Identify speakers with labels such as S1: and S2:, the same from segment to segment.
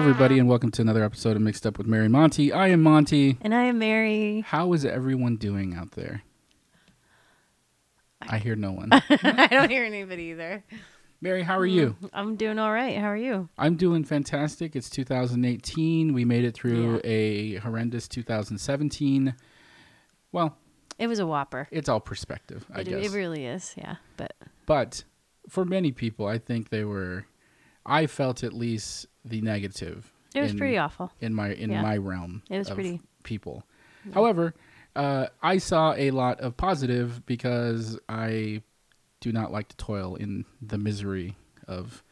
S1: Everybody, and welcome to another episode of Mixed Up with Mary Monty. I am Monty.
S2: And I am Mary.
S1: How is everyone doing out there? I hear no one.
S2: I don't hear anybody either.
S1: Mary, how are you?
S2: Mm, I'm doing all right. How are you?
S1: I'm doing fantastic. It's 2018. We made it through
S2: Yeah.
S1: a horrendous 2017. Well,
S2: It was a whopper.
S1: it's all perspective, I
S2: It,
S1: guess.
S2: it really is, yeah. But
S1: but for many people, I think they were. I felt at least the negative.
S2: it was
S1: in-
S2: pretty awful.
S1: in my in
S2: Yeah.
S1: my realm.
S2: It was
S1: of
S2: pretty-
S1: people. However, uh, I saw a lot of positive because I do not like to toil in the misery of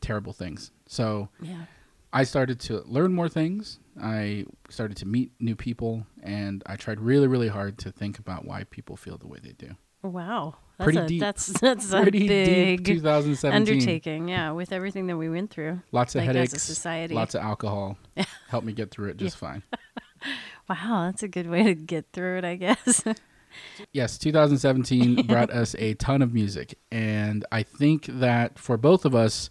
S1: terrible things. So
S2: Yeah.
S1: I started to learn more things. I started to meet new people, and I tried really, really hard to think about why people feel the way they do.
S2: Wow. That's
S1: Pretty
S2: a,
S1: deep.
S2: That's that's a
S1: Pretty
S2: big
S1: deep 2017.
S2: undertaking. Yeah, with everything that we went through.
S1: Lots of
S2: like, as a society.
S1: lots of alcohol. Helped me get through it just fine.
S2: Wow, that's a good way to get through it, I guess.
S1: Yes, 2017 brought us a ton of music, and I think that for both of us,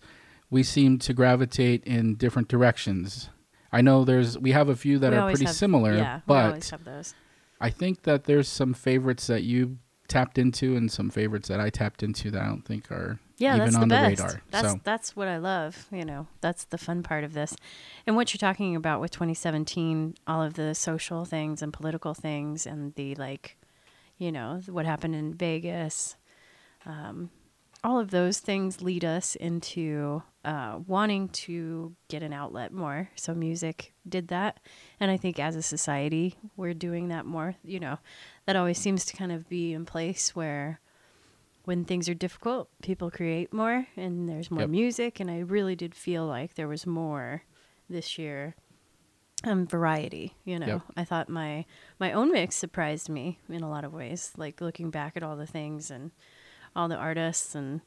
S1: we seem to gravitate in different directions. I know there's we have a few that
S2: We
S1: are pretty
S2: have-
S1: similar,
S2: Yeah, we always
S1: but
S2: have those.
S1: I think that there's some favorites that you tapped into and some favorites that I tapped into that I don't think are
S2: Yeah,
S1: even
S2: that's
S1: on
S2: the
S1: the,
S2: best.
S1: radar.
S2: That's
S1: so
S2: that's what I love. You know, that's the fun part of this, and what you're talking about with 2017, all of the social things and political things, and the like, you know, what happened in Vegas. Um, all of those things lead us into uh, wanting to get an outlet more. So music did that, and I think as a society, we're doing that more. You know, that always seems to kind of be in place where when things are difficult, people create more and there's more
S1: Yep.
S2: music. And I really did feel like there was more this year. Um, variety, you know.
S1: Yep.
S2: I thought my my own mix surprised me in a lot of ways. Like looking back at all the things and all the artists, and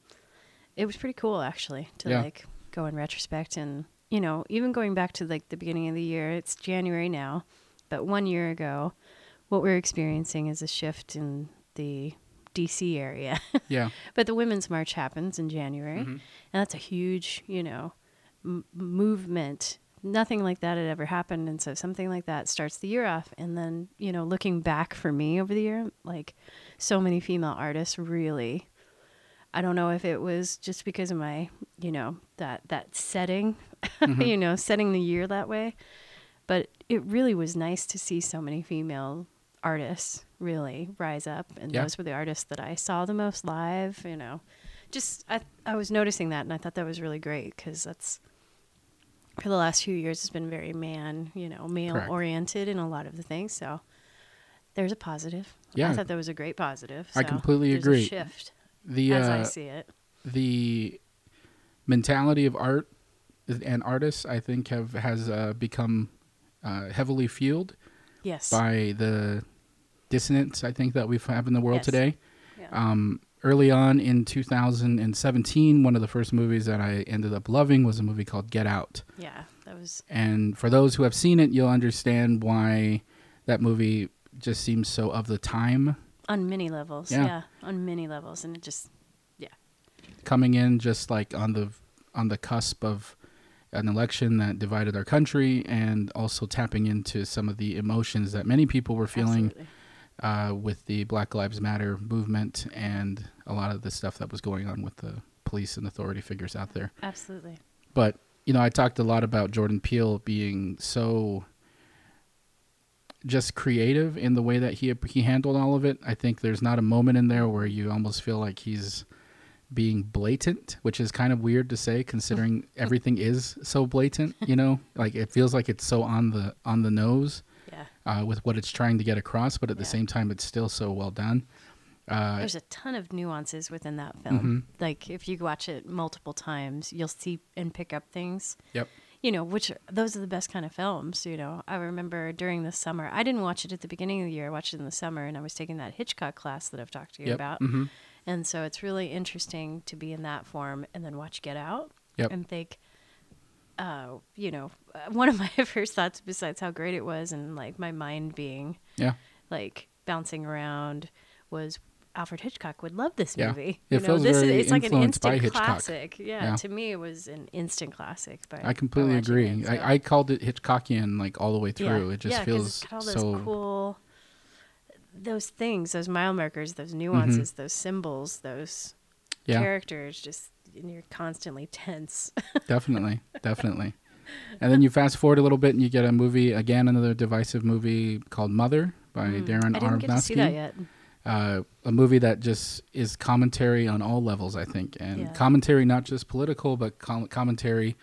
S2: it was pretty cool actually to
S1: Yeah.
S2: like go in retrospect and you know even going back to like the beginning of the year. It's January now, but one year ago, what we're experiencing is a shift in the DC area.
S1: yeah,
S2: But the Women's March happens in January,
S1: Mhm.
S2: and that's a huge, you know, m- movement. Nothing like that had ever happened, and so something like that starts the year off. And then, you know, looking back for me over the year, like so many female artists really. I don't know if it was just because of my, you know, that that setting, you know, setting the year that way, but it really was nice to see so many female artists really rise up and
S1: Yeah.
S2: those were the artists that I saw the most live, you know. Just I I was noticing that and I thought that was really great cuz that's for the last few years it's been very man, you know, male oriented in a lot of the things, so there's a positive.
S1: Yeah.
S2: I thought that was a great positive. So
S1: I
S2: completely
S1: agree.
S2: Shift
S1: the
S2: as I
S1: uh,
S2: see it.
S1: the mentality of art and artists, I think, have has uh, become uh, heavily fueled
S2: Yes.
S1: by the dissonance I think that we have in the world
S2: Yes.
S1: today.
S2: Yeah.
S1: Um, early on in 2017, one of the first movies that I ended up loving was a movie called Get Out.
S2: yeah, that was
S1: And for those who have seen it, you'll understand why that movie just seems so of the time.
S2: on many levels.
S1: Yeah.
S2: Yeah. on many levels and it just yeah.
S1: Coming in just like on the on the cusp of an election that divided our country, and also tapping into some of the emotions that many people were feeling
S2: absolutely.
S1: Uh, with the Black Lives Matter movement and a lot of the stuff that was going on with the police and authority figures out there.
S2: Absolutely.
S1: But you know, I talked a lot about Jordan Peele being so just creative in the way that he he handled all of it. I think there's not a moment in there where you almost feel like he's being blatant, which is kind of weird to say considering everything is so blatant, you know? Like it feels like it's so on the on the nose. Uh, with what it's trying to get across, but at the same time, it's still so well done. Uh,
S2: There's a ton of nuances within that film.
S1: Mhm.
S2: Like if you watch it multiple times, you'll see and pick up things.
S1: Yep.
S2: You know, which those are the best kind of films. You know, I remember during the summer. I didn't watch it at the beginning of the year. I watched it in the summer, and I was taking that Hitchcock class that I've talked to you
S1: Yep.
S2: about.
S1: hmm
S2: And so it's really interesting to be in that form and then watch Get Out
S1: Yep.
S2: and think, uh, you know, one of my first thoughts, besides how great it was and like my mind being
S1: Yeah.
S2: like bouncing around, was Alfred Hitchcock would love this
S1: Yeah.
S2: movie.
S1: It
S2: you know,
S1: feels
S2: this
S1: very
S2: is it's like an instant classic. Yeah,
S1: Yeah.
S2: to me it was an instant classic. By,
S1: I completely agree.
S2: it, so-
S1: I, I called it Hitchcockian like all the way
S2: Yeah.
S1: through. It just
S2: yeah,
S1: feels
S2: it's got all those
S1: so
S2: cool those things, those mile markers, those
S1: Mm-hmm.
S2: nuances, those symbols, those
S1: yeah,
S2: characters. Just and you're constantly tense.
S1: definitely, definitely. And then you fast forward a little bit and you get a movie again, another divisive movie called Mother by Darren
S2: Mm. I didn't get to see that yet.
S1: Uh, a movie that just is commentary on all levels, I think, and
S2: Yeah.
S1: commentary not just political, but com- commentary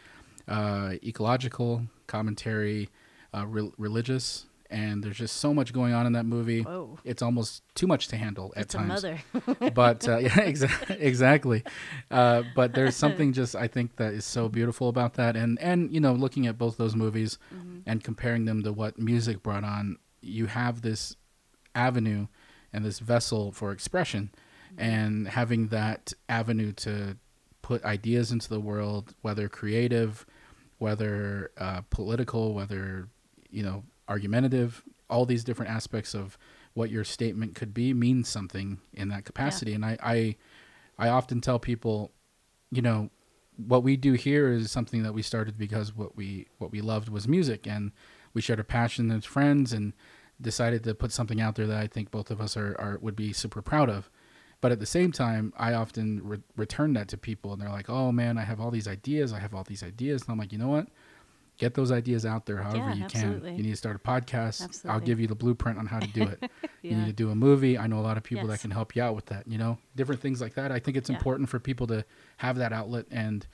S1: uh, ecological, commentary uh, re- religious, and there's just so much going on in that movie.
S2: Whoa,
S1: It's almost too much to handle at
S2: it's a
S1: times.
S2: mother.
S1: but uh, yeah, exa- exactly. Uh, but there's something just I think that is so beautiful about that, and and you know, looking at both those movies
S2: Mm-hmm.
S1: and comparing them to what music brought on, you have this avenue and this vessel for expression, and having that avenue to put ideas into the world, whether creative, whether uh, political, whether you know argumentative, all these different aspects of what your statement could be means something in that capacity. And I, I, I often tell people, you know, what we do here is something that we started because what we what we loved was music, and we shared a passion as friends, and decided to put something out there that I think both of us are, are would be super proud of. But at the same time, I often re- return that to people, and they're like, "Oh man, I have all these ideas. I have all these ideas." And I'm like, "You know what? Get those ideas out there however
S2: Yeah,
S1: you
S2: absolutely.
S1: can. You need to start a podcast. I'll give you the blueprint on how to do it. You need to do a movie. I know a lot of people that can help you out with that. You know, different things like that. I think it's
S2: Yeah.
S1: important for people to have that outlet, and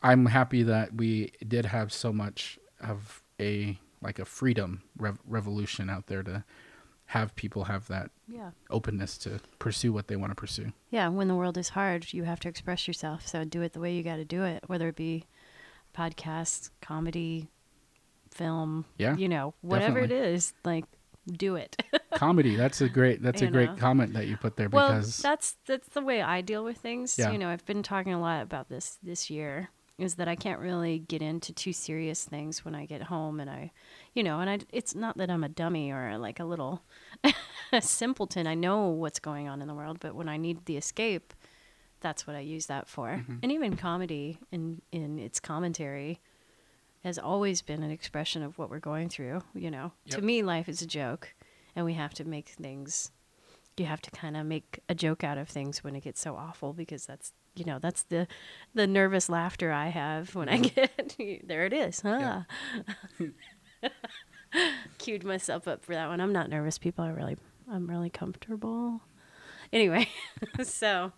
S1: I'm happy that we did have so much of a like a freedom rev- revolution out there to have people have that
S2: Yeah.
S1: openness to pursue what they want to pursue.
S2: Yeah, when the world is hard, you have to express yourself. So do it the way you got to do it, whether it be podcast, comedy, film,
S1: Yeah,
S2: you know, whatever
S1: definitely.
S2: it is, like do it.
S1: Comedy. That's a great. That's a
S2: You
S1: great comment that you put there
S2: well,
S1: because
S2: that's that's the way I deal with things.
S1: Yeah.
S2: You know, I've been talking a lot about this this year is that I can't really get into too serious things when I get home and I you know, and I it's not that I'm a dummy or like a little simpleton. I know what's going on in the world, but when I need the escape, that's what I use that for.
S1: Mm-hmm.
S2: And even comedy in in its commentary has always been an expression of what we're going through, you know.
S1: Yep.
S2: To me life is a joke and we have to make things you have to kind of make a joke out of things when it gets so awful because that's you know that's the the nervous laughter I have when I get there it is huh queued myself up for that one I'm not nervous people I really I'm really comfortable anyway so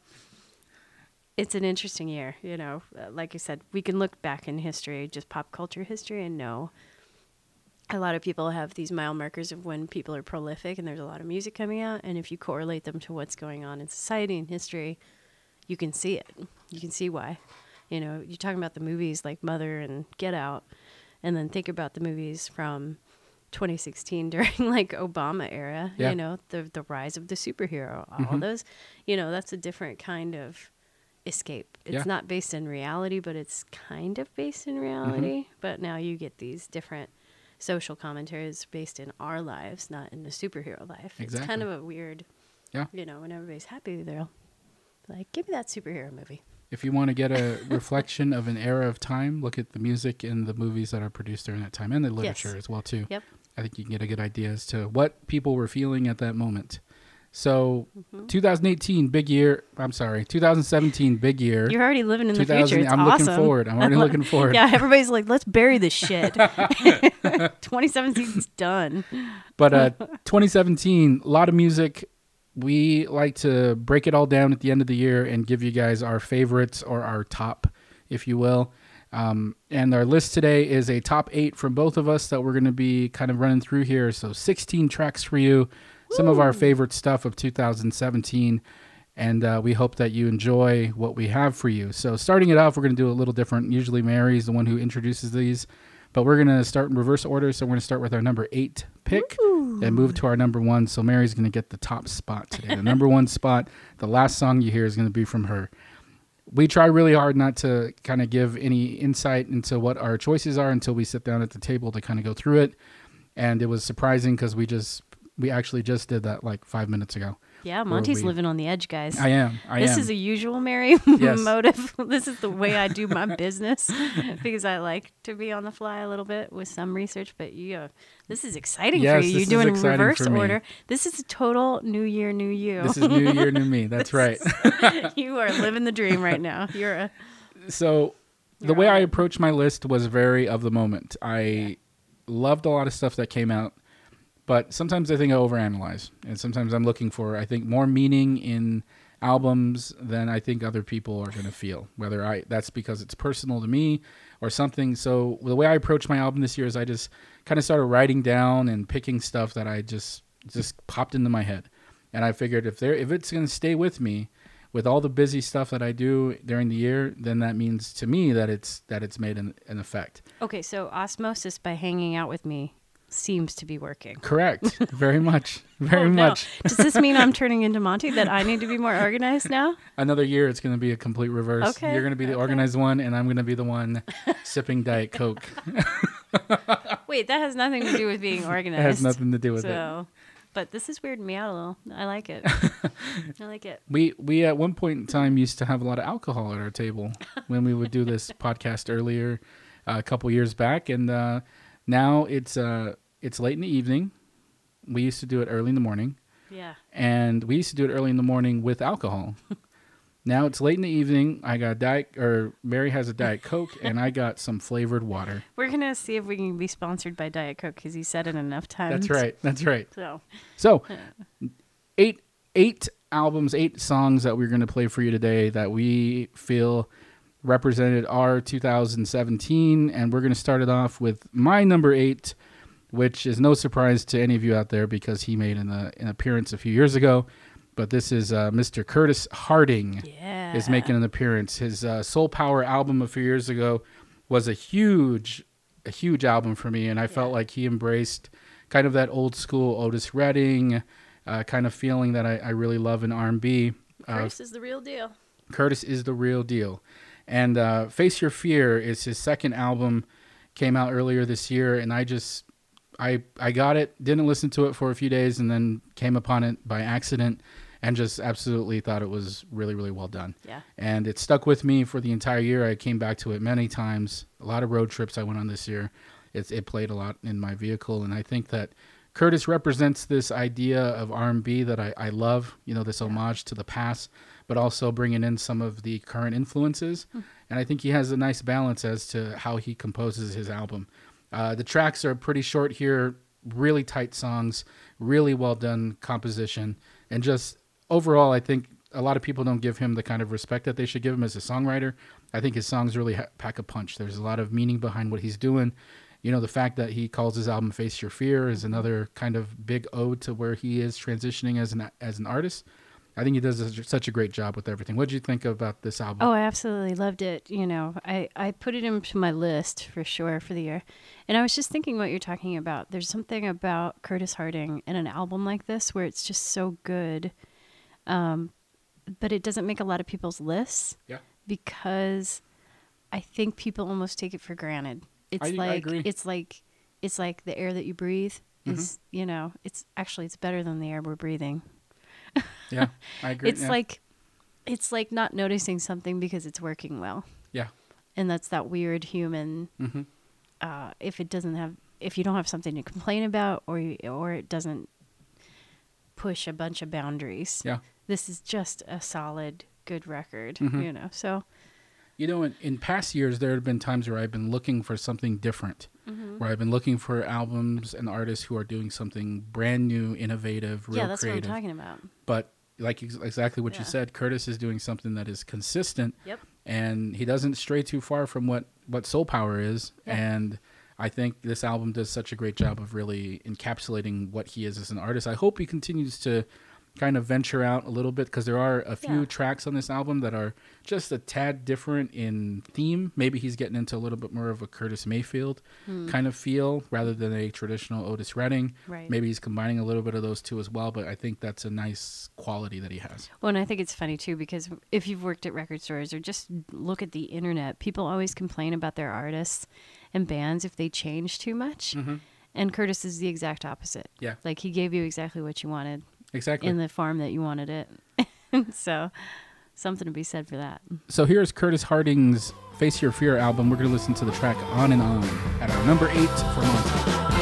S2: it's an interesting year you know Uh, like I said we can look back in history just pop culture history and know a lot of people have these mile markers of when people are prolific and there's a lot of music coming out and if you correlate them to what's going on in society and history you can see it you can see why you know you're talking about the movies like mother and get out and then think about the movies from 2016 during like obama era
S1: Yeah.
S2: you know the the rise of the superhero all
S1: Mhm.
S2: those you know that's a different kind of escape it's
S1: Yeah.
S2: not based in reality but it's kind of based in reality mm-hmm. but now you get these different social commentaries based in our lives, not in the superhero life. It's kind of a weird,
S1: Yeah.
S2: you know, when everybody's happy, they're like, give me that superhero movie.
S1: if you want to get a reflection of an era of time, look at the music and the movies that are produced during that time and the literature as well too.
S2: Yep.
S1: I think you can get a good idea as to what people were feeling at that moment. So,
S2: Mm-hmm.
S1: 2018 big year. I'm sorry, 2017 big year.
S2: You're already living in the future. It's
S1: I'm
S2: awesome.
S1: looking forward. I'm already looking forward.
S2: Yeah, everybody's like, let's bury this shit. 2017's done.
S1: But uh, 2017, a lot of music. We like to break it all down at the end of the year and give you guys our favorites or our top, if you will. Um, and our list today is a top eight from both of us that we're going to be kind of running through here. So 16 tracks for you, some of our favorite stuff of 2017. And uh, we hope that you enjoy what we have for you. So starting it off, we're going to do a little different. Usually Mary's the one who introduces these, but we're going to start in reverse order. So we're going to start with our number eight pick and move to our number one. So Mary's going to get the top spot today. The number one spot, the last song you hear is going to be from her. We try really hard not to kind of give any insight into what our choices are until we sit down at the table to kind of go through it. And it was surprising because we just, we actually just did that like five minutes ago.
S2: Yeah, Monty's
S1: we-
S2: living on the edge, guys.
S1: I am. I
S2: this
S1: am.
S2: is a usual Mary
S1: Yes.
S2: motive. this is the way I do my business because I like to be on the fly a little bit with some research. But yeah, uh, this is exciting
S1: Yes,
S2: for you. You're doing reverse order. This is a total new year, new you.
S1: this is New Year, New Me. That's right.
S2: you are living the dream right now. You're a
S1: so the
S2: You're
S1: way
S2: on
S1: I approached my list was very of the moment. I loved a lot of stuff that came out, but sometimes I think I overanalyze, and sometimes I'm looking for I think more meaning in albums than I think other people are going to feel. Whether I that's because it's personal to me or something. So the way I approach my album this year is I just kind of started writing down and picking stuff that I just just popped into my head, and I figured if there if it's going to stay with me with all the busy stuff that I do during the year, then that means to me that it's that it's made an, an effect.
S2: okay. So osmosis by hanging out with me seems to be working.
S1: Correct. Very much. Very
S2: Oh, no.
S1: much.
S2: Does this mean I'm turning into Monty? That I need to be more organized now?
S1: Another year, it's going to be a complete reverse.
S2: Okay,
S1: You're going to be the
S2: okay.
S1: organized one, and I'm going to be the one sipping Diet Coke.
S2: Wait, that has nothing to do with being
S1: It
S2: organized.
S1: has nothing to do with it.
S2: so, but this is weirding me out a little. I like it. I like it.
S1: We we at one point in time used to have a lot of alcohol at our table when we would do this podcast earlier, uh, a couple years back, and uh, now it's uh it's late in the evening. We used to do it early in the morning.
S2: Yeah.
S1: and we used to do it early in the morning with alcohol. now it's late in the evening. I got diet, or Mary has a diet coke, and I got some flavored water.
S2: We're gonna see if we can be sponsored by Diet Coke because he said it enough times.
S1: That's right. That's right.
S2: So
S1: So, eight eight albums, eight songs that we're going to play for you today that we feel represented our 2017, and we're going to start it off with my number eight, which is no surprise to any of you out there because he made an, uh, an appearance a few years ago. But this is uh, Mr. Curtis Harding
S2: yeah,
S1: is making an appearance. His uh, Soul Power album a few years ago was a huge, a huge album for me, and I felt like he embraced kind of that old school Otis Redding uh, kind of feeling that I, I really love in R&B. Uh,
S2: Curtis is the real deal.
S1: Curtis is the real deal. And uh, Face Your Fear is his second album, came out earlier this year, and I just I I got it, didn't listen to it for a few days, and then came upon it by accident, and just absolutely thought it was really really well done.
S2: Yeah.
S1: And it stuck with me for the entire year. I came back to it many times. A lot of road trips I went on this year. It's it played a lot in my vehicle, and I think that Curtis represents this idea of R&B that I, I love. You know, this homage to the past, but also bringing in some of the current influences. Hmm. And I think he has a nice balance as to how he composes his album. Uh, the tracks are pretty short here, really tight songs, really well done composition, and just overall, I think a lot of people don't give him the kind of respect that they should give him as a songwriter. I think his songs really ha- pack a punch. There's a lot of meaning behind what he's doing. You know, the fact that he calls his album "Face Your Fear" is another kind of big ode to where he is transitioning as an as an artist. I think he does such a great job with everything. What did you think about this album?
S2: Oh, I absolutely loved it. You know, I, I put it into my list for sure for the year. And I was just thinking what you're talking about. There's something about Curtis Harding in an album like this where it's just so good. Um, but it doesn't make a lot of people's lists
S1: yeah,
S2: because I think people almost take it for granted. It's
S1: I- I
S2: like
S1: agree.
S2: it's like it's like the air that you breathe
S1: Mm-hmm.
S2: is, you know, it's actually it's better than the air we're breathing.
S1: Yeah, I agree.
S2: It's
S1: yeah.
S2: like it's like not noticing something because it's working well.
S1: yeah,
S2: And that's that weird human
S1: hmm
S2: uh, if it doesn't have if you don't have something to complain about or you, or it doesn't push a bunch of boundaries.
S1: yeah.
S2: This is just a solid good record,
S1: Mhm.
S2: you know. So
S1: You know, in, in past years, there have been times where I've been looking for something different,
S2: Mm-hmm.
S1: where I've been looking for albums and artists who are doing something brand new, innovative, real
S2: yeah, that's
S1: creative.
S2: what I'm talking about.
S1: But like ex- exactly what you said, Curtis is doing something that is consistent,
S2: Yep.
S1: and he doesn't stray too far from what what Soul Power is.
S2: Yeah.
S1: And I think this album does such a great job of really encapsulating what he is as an artist. I hope he continues to kind of venture out a little bit because there are a few
S2: Yeah.
S1: tracks on this album that are just a tad different in theme. Maybe he's getting into a little bit more of a Curtis Mayfield kind of feel rather than a traditional Otis Redding.
S2: Hmm. Right.
S1: Maybe he's combining a little bit of those two as well, but I think that's a nice quality that he has.
S2: Well, and I think it's funny too because if you've worked at record stores or just look at the internet, people always complain about their artists and bands if they change too much. And Curtis is the exact opposite.
S1: Yeah.
S2: Like he gave you exactly what you wanted.
S1: Exactly.
S2: in the form that you wanted it. so, something to be said for that.
S1: So here's Curtis Harding's Face Your Fear album. We're going to listen to the track On and On at our number eight for Monty.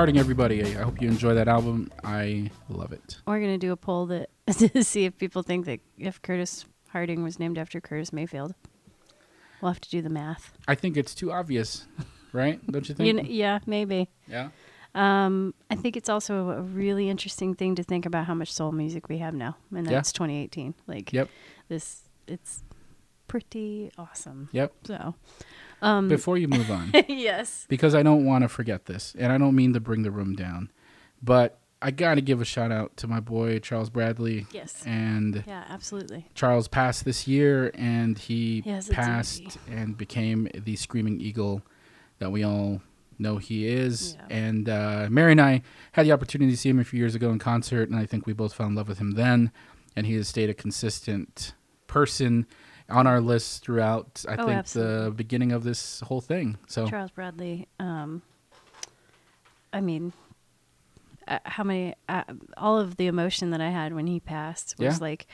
S1: Harding, everybody. I hope you enjoy that album. I love it.
S2: We're gonna do a poll that to see if people think that if Curtis Harding was named after Curtis Mayfield. We'll have to do the math.
S1: I think it's too obvious, right? Don't you think?
S2: You kn- yeah, maybe.
S1: yeah.
S2: Um, I think it's also a really interesting thing to think about how much soul music we have now, and
S1: Yeah.
S2: that's 2018. Like
S1: Yep.
S2: this, it's pretty awesome.
S1: Yep.
S2: So, um,
S1: Before you move on,
S2: yes,
S1: because I don't want to forget this, and I don't mean to bring the room down, but I got to give a shout out to my boy Charles Bradley.
S2: yes,
S1: And
S2: yeah, absolutely.
S1: Charles passed this year, and he
S2: a
S1: passed and became the screaming eagle that we all know he is.
S2: Yeah.
S1: And uh, Mary and I had the opportunity to see him a few years ago in concert, and I think we both fell in love with him then. And he has stayed a consistent person on our list throughout. I
S2: Oh,
S1: think the beginning of this whole thing. So
S2: Charles Bradley. Um, I mean, uh, how many? Uh, all of the emotion that I had when he passed was
S1: Yeah.
S2: like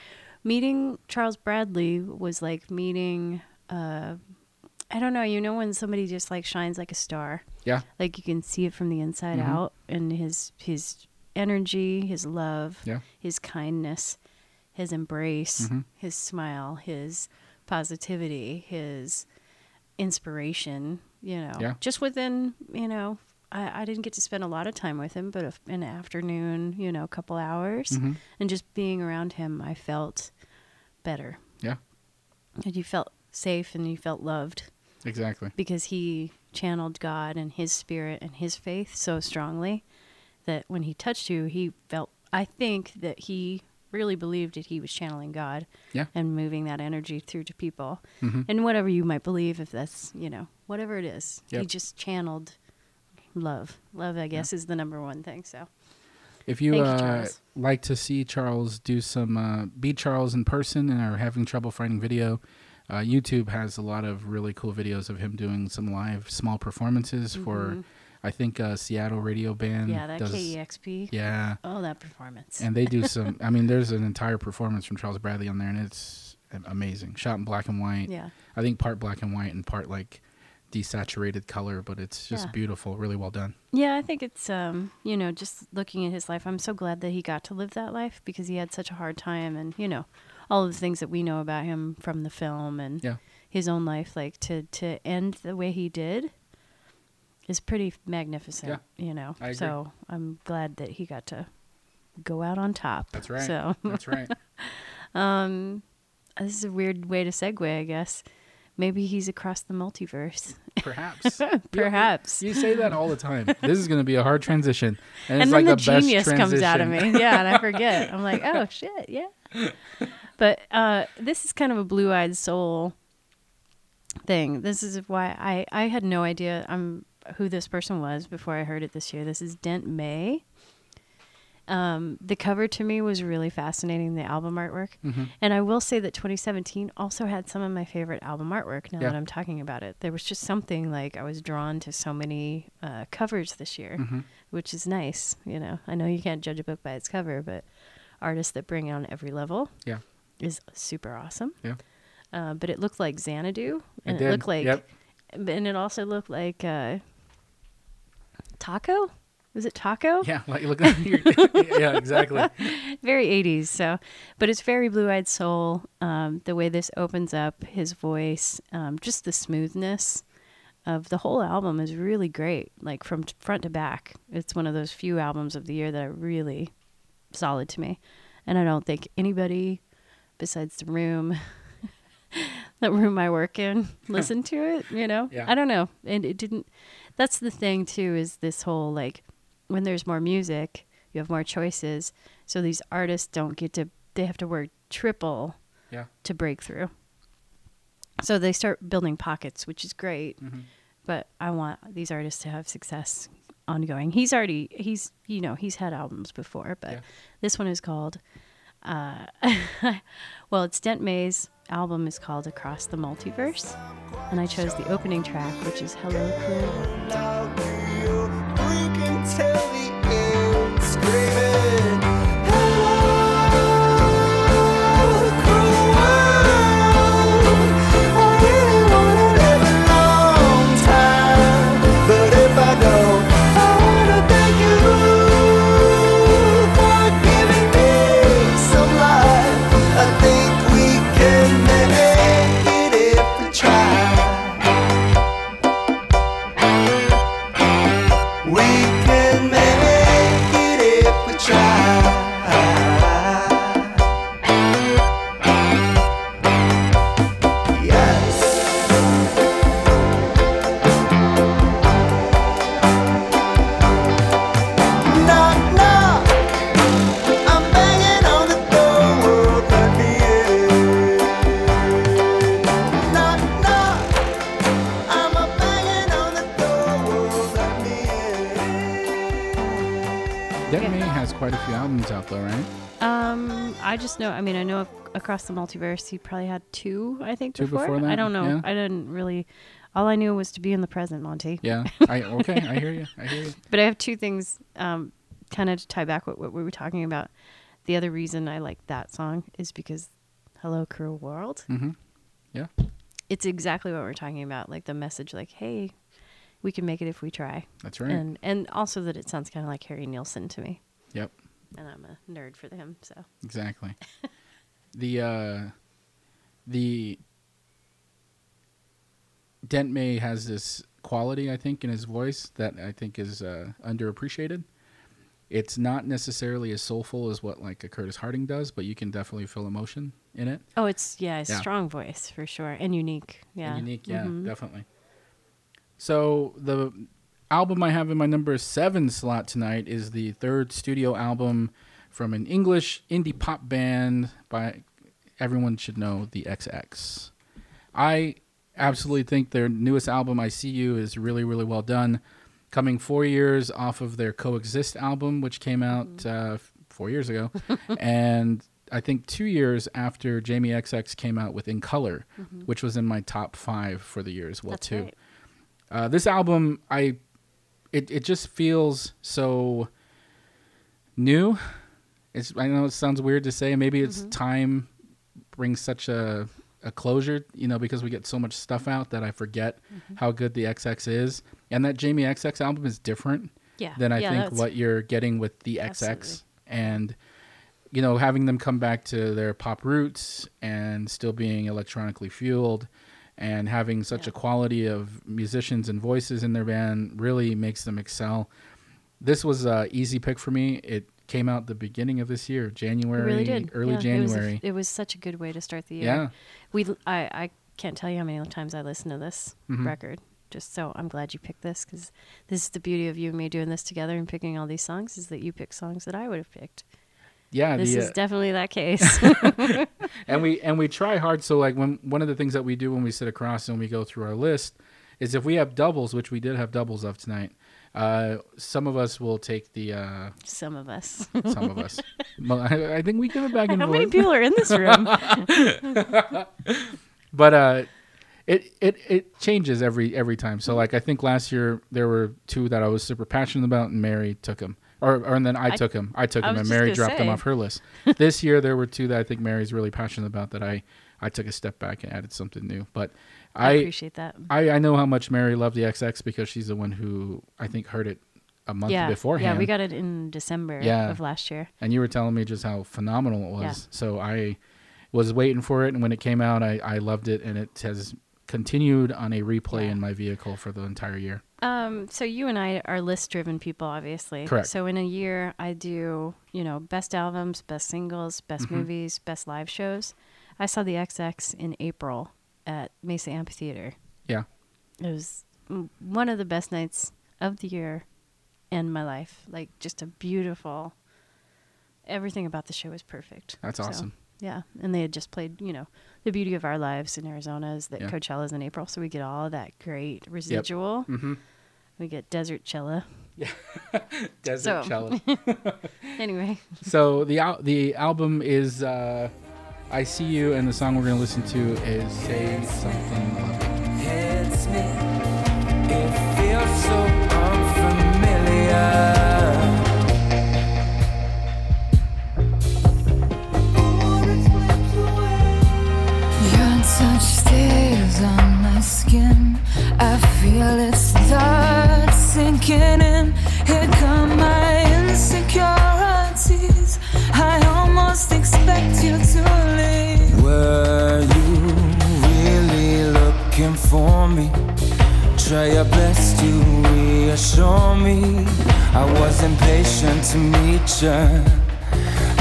S2: meeting Charles Bradley was like meeting. Uh, I don't know. You know when somebody just like shines like a star.
S1: yeah,
S2: like you can see it from the inside
S1: Mhm.
S2: out and his his energy his love
S1: Yeah.
S2: his kindness his embrace
S1: Mhm.
S2: his smile his positivity his inspiration you know
S1: Yeah.
S2: just within you know I, I didn't get to spend a lot of time with him but a, an afternoon you know a couple hours
S1: Mhm.
S2: and just being around him i felt better
S1: yeah,
S2: and you felt safe and you felt loved
S1: exactly.
S2: because he channeled God and his spirit and his faith so strongly that when he touched you, he felt, I think that he really believed that he was channeling God
S1: Yeah.
S2: and moving that energy through to people.
S1: Mhm.
S2: And whatever you might believe, if that's, you know, whatever it is, he just channeled love. Love, I guess, is the number one thing. So,
S1: If you, uh, like to see Charles do some uh, beat Charles in person and are having trouble finding video, uh, YouTube has a lot of really cool videos of him doing some live small performances for, I think, uh, Seattle radio band.
S2: Yeah, that
S1: does-
S2: KEXP.
S1: Yeah,
S2: Oh, that performance.
S1: and they do some. I mean, there's an entire performance from Charles Bradley on there, and it's amazing. Shot in black and white.
S2: yeah.
S1: I think part black and white and part like desaturated color, but it's just
S2: Yeah.
S1: beautiful, really well done.
S2: Yeah, I think it's um, you know, just looking at his life, I'm so glad that he got to live that life because he had such a hard time and, you know, all of the things that we know about him from the film and
S1: Yeah.
S2: his own life like to to end the way he did is pretty magnificent,
S1: Yeah.
S2: you know. So, I'm glad that he got to go out on top.
S1: That's right.
S2: So,
S1: That's right.
S2: um this is a weird way to segue, I guess. Maybe he's across the multiverse.
S1: Perhaps.
S2: Perhaps.
S1: You say that all the time. This is going to be a hard transition, and,
S2: and
S1: it's
S2: then
S1: like
S2: the,
S1: the, best
S2: genius comes out of me. Yeah, and I forget. I'm like, oh shit, yeah. But uh, this is kind of a blue-eyed soul thing. This is why I I had no idea um who this person was before I heard it this year. This is Dent May. Um, the cover to me was really fascinating. The album artwork,
S1: Mhm.
S2: and I will say that 2017 also had some of my favorite album artwork. Now
S1: Yeah.
S2: that I'm talking about it, there was just something like I was drawn to so many uh, covers this year
S1: Mhm.
S2: which is nice. You know, I know you can't judge a book by its cover, but artists that bring it on every level
S1: Yeah.
S2: is super awesome.
S1: Yeah.
S2: Uh, but it looked like Xanadu,
S1: It
S2: and it,
S1: did.
S2: looked like,
S1: Yep.
S2: and it also looked like uh, Taco? Was it Taco?
S1: Yeah, like look at your, yeah, exactly.
S2: very 80s so but it's very blue-eyed soul um, the way this opens up his voice um, just the smoothness of the whole album is really great like from t- front to back it's one of those few albums of the year that are really solid to me and i don't think anybody besides the room that room i work in listened to it you know
S1: Yeah.
S2: i don't know and it didn't that's the thing too is this whole like when there's more music you have more choices so these artists don't get to they have to work triple
S1: Yeah.
S2: to break through so they start building pockets which is great
S1: Mm-hmm.
S2: but i want these artists to have success ongoing he's already he's you know he's had albums before but
S1: Yeah.
S2: this one is called uh well it's dent may's album is called across the multiverse and i chose the opening track which is hello cruel World. Across the multiverse, he probably had two. I think
S1: Two
S2: before.
S1: before that?
S2: I don't know.
S1: Yeah.
S2: I didn't really. All I knew was to be in the present, Monty.
S1: Yeah. I okay, I hear you. I hear you.
S2: But I have two things, um, kind of to tie back what, what we were talking about. The other reason I like that song is because "Hello, Cruel World."
S1: Mm-hmm. Yeah.
S2: It's exactly what we're talking about. Like the message, like, "Hey, we can make it if we try,"
S1: That's right.
S2: and and also that it sounds kind of like Harry Nilsson to me,
S1: yep.
S2: and I'm a nerd for him. So
S1: Exactly. the uh the Dent May has this quality, I think, in his voice that I think is uh, underappreciated. It's not necessarily as soulful as what like a Curtis Harding does, but you can definitely feel emotion in it.
S2: Oh, it's yeah, it's
S1: Yeah.
S2: strong voice for sure, and unique. Yeah,
S1: And unique, yeah,
S2: Mhm.
S1: definitely. So the album I have in my number seven slot tonight is the third studio album from an English indie pop band by everyone should know the XX. I absolutely think their newest album, I See You, is really, really well done. Coming four years off of their Coexist album, which came out uh, four years ago, and I think two years after Jamie XX came out with In Color, which was in my top five for the year as well
S2: That's
S1: too.
S2: right.
S1: Uh, this album, I, it it just feels so new. It's I know it sounds weird to say. Maybe it's time brings such a a closure, you know, because we get so much stuff out that I forget mm-hmm. how good the XX is, and that Jamie XX album is different
S2: Yeah,
S1: than I
S2: yeah,
S1: think what you're getting with the
S2: Absolutely.
S1: XX, and you know, having them come back to their pop roots and still being electronically fueled and having such
S2: Yeah.
S1: a quality of musicians and voices in their band really makes them excel. This was a easy pick for me. It came out the beginning of this year, January,
S2: really did.
S1: early
S2: Yeah, It was, a- January. it was such a good way to start the year.
S1: Yeah.
S2: we I I can't tell you how many times I listened to this
S1: Mhm.
S2: record. Just so I'm glad you picked this because this is the beauty of you and me doing this together and picking all these songs is that you pick songs that I would have picked.
S1: Yeah,
S2: This
S1: the,
S2: is
S1: uh,
S2: definitely that case.
S1: and we and we try hard. So like when one of the things that we do when we sit across and we go through our list is if we have doubles, which we did have doubles of tonight. Uh, some of us will take the uh,
S2: Some of us.
S1: some of us. I, think we give it back and
S2: How many people are in this room?
S1: But uh, it it it changes every every time. So like I think last year there were two that I was super passionate about, and Mary took them. Or, or and then I,
S2: I-
S1: took them. I took
S2: I
S1: them, and Mary dropped them
S2: say.
S1: off her list. this year there were two that I think Mary's really passionate about that I I took a step back and added something new. But
S2: I
S1: I
S2: appreciate that.
S1: I, I know how much Mary loved the XX because she's the one who I think heard it a month
S2: yeah,
S1: beforehand.
S2: yeah, we got it in December
S1: Yeah.
S2: of last year.
S1: and you were telling me just how phenomenal it was.
S2: Yeah.
S1: So I was waiting for it, and when it came out, I, I loved it, and it has continued on a replay in my vehicle for the entire year.
S2: Um, so you and I are list-driven people, obviously.
S1: Correct.
S2: So in a year, I do you know best albums, best singles, best
S1: Mm-hmm.
S2: movies, best live shows. I saw the XX in April at Mesa Amphitheater.
S1: Yeah,
S2: It was one of the best nights of the year and my life. Like just a beautiful. Everything about the show was perfect.
S1: That's
S2: So,
S1: awesome.
S2: Yeah, and they had just played, you know, the beauty of our lives in Arizona is that
S1: Yeah.
S2: Coachella's in April, so we get all that great residual.
S1: Mm-hmm.
S2: We get desert chilla.
S1: Desert
S2: So-
S1: cello.
S2: Anyway,
S1: so the al- the album is uh, "I See You," and the song we're gonna listen to is "Say Something Loving."
S3: hits me. It feels so unfamiliar.
S4: Your touch stays on my skin. I feel it start sinking in. Here come my insecurities. I almost expect you to
S3: for me? Try your best to reassure me. I was impatient to meet you.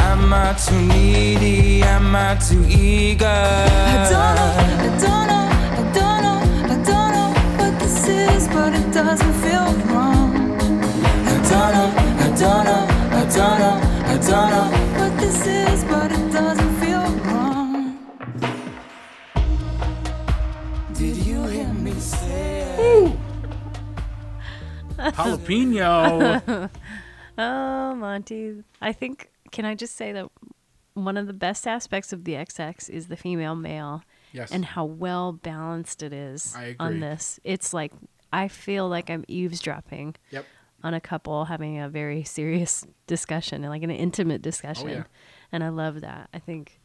S3: Am I too needy? Am I too eager?
S4: I don't know, I don't know, I don't know, I don't know what this is, but it doesn't feel wrong.
S3: I don't know, I don't know, I don't know, I don't know.
S4: What this is, but it
S1: Jalapeno.
S2: oh Monty, I think can I just say that one of the best aspects of the XX is the female male
S1: yes.
S2: and how well balanced it is on this. It's like I feel like I'm eavesdropping
S1: yep.
S2: on a couple having a very serious discussion and like an intimate discussion.
S1: Oh, yeah.
S2: And I love that. I think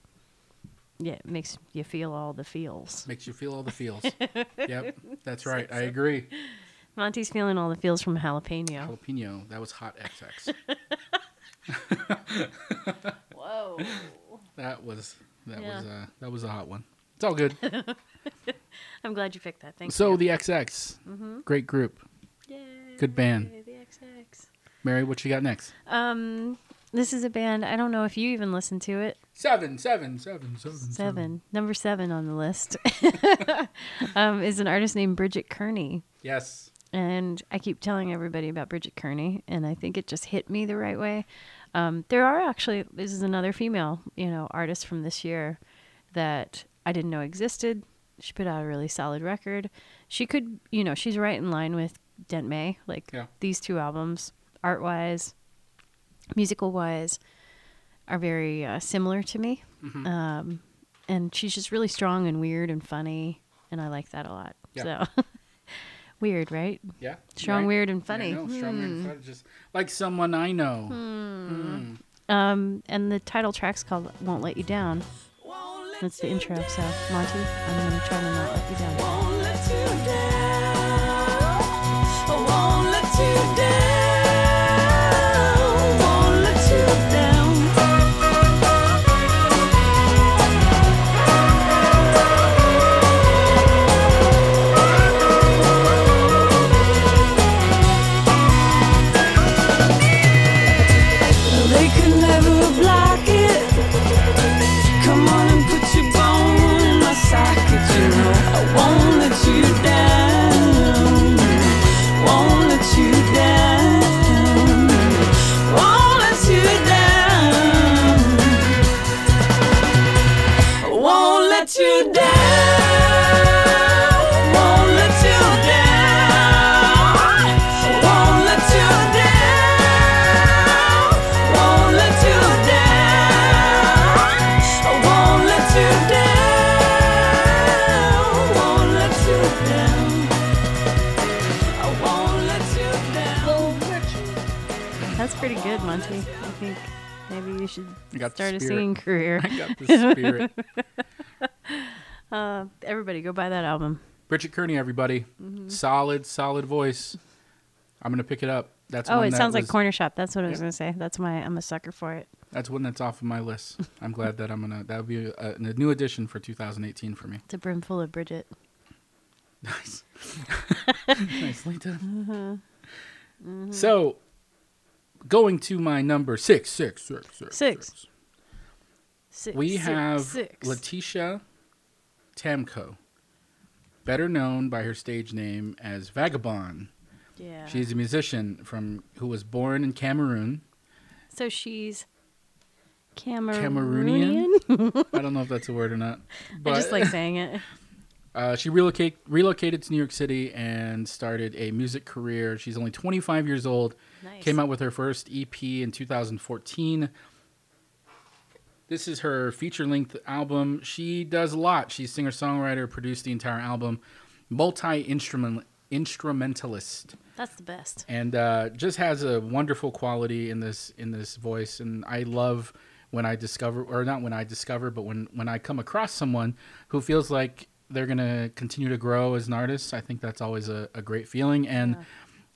S2: yeah, it makes you feel all the feels.
S1: Makes you feel all the feels. yep. That's right. I agree.
S2: Monty's feeling all the feels from jalapeno.
S1: Jalapeno. That was hot XX.
S2: Whoa.
S1: That was that
S2: Yeah.
S1: was uh, that was a hot one. It's all good.
S2: I'm glad you picked that. Thank
S1: so
S2: you.
S1: the XX, great group,
S2: Yay,
S1: good band.
S2: The XX.
S1: Mary, what you got next?
S2: Um, this is a band. I don't know if you even listened to it.
S1: Seven, seven, seven, seven,
S2: Seven, number seven on the list, um, is an artist named Bridget Kearney.
S1: Yes.
S2: And I keep telling everybody about Bridget Kearney, and I think it just hit me the right way. Um, there are actually this is another female, you know, artist from this year that I didn't know existed. She put out a really solid record. She could, you know, she's right in line with Dent May. Like
S1: Yeah.
S2: these two albums, art wise, musical wise, are very uh, similar to me.
S1: Mm-hmm.
S2: Um, and she's just really strong and weird and funny, and I like that a lot.
S1: Yeah.
S2: So weird, right?
S1: Yeah.
S2: Strong,
S1: right?
S2: weird, and
S1: Yeah, I
S2: funny.
S1: know, strong, weird, and funny. Just like someone I know.
S2: Um, and the title track's called "Won't Let You Down." That's the intro. So, Monty, I'm gonna try to not let you down.
S3: Won't let you down. Won't let you down.
S2: Maybe you should start a singing career.
S1: I got the spirit.
S2: Uh, everybody, go buy that album.
S1: Bridget Kearney, everybody.
S2: Mm-hmm.
S1: Solid, solid voice. I'm gonna pick it up. That's
S2: Oh, it
S1: that
S2: sounds like Cornershop. That's what I was gonna say. That's why I'm a sucker for it.
S1: That's one that's off of my list. I'm glad that I'm gonna. That would be a, a new addition for 2018 for me.
S2: It's a brimful of Bridget.
S1: Nice, nicely done. So, going to my number six, six, six, six,
S2: Six. Six,
S1: We
S2: six,
S1: have
S2: six.
S1: Laetitia Tamko, better known by her stage name as Vagabon.
S2: Yeah.
S1: She's a musician from who was born in Cameroon.
S2: so she's Cameroonian.
S1: Cameroonian? I don't know if that's a word or not.
S2: I just like saying it.
S1: Uh, she relocate, relocated to New York City and started a music career. She's only 25 years old.
S2: Nice.
S1: Came out with her first EP in 2014. This is her feature length album. She does a lot. She's singer songwriter, produced the entire album, multi instrument instrumentalist,
S2: That's the best.
S1: and uh, just has a wonderful quality in this in this voice. And I love when I discover, or not when I discover, but when when I come across someone who feels like they're gonna continue to grow as an artist. I think that's always a, a great feeling. And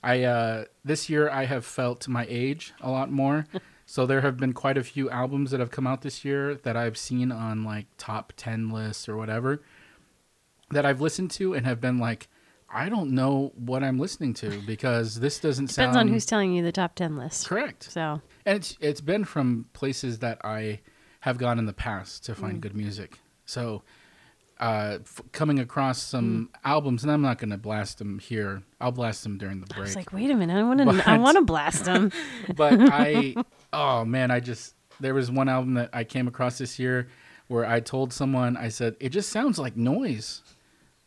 S1: I uh, this year I have felt my age a lot more. so there have been quite a few albums that have come out this year that I've seen on like top ten lists or whatever that I've listened to and have been like, I don't know what I'm listening to because this doesn't
S2: Depends
S1: sound
S2: on who's telling you the top ten list.
S1: correct.
S2: So
S1: And it's it's been from places that I have gone in the past to
S2: Mm.
S1: find good music. So uh, f- coming across some
S2: Mm.
S1: albums, and I'm not going to blast them here. I'll blast them during the
S2: I
S1: break.
S2: was like, wait a minute, I want to, I want to blast them.
S1: but I, oh man, I just there was one album that I came across this year where I told someone I said it just sounds like noise.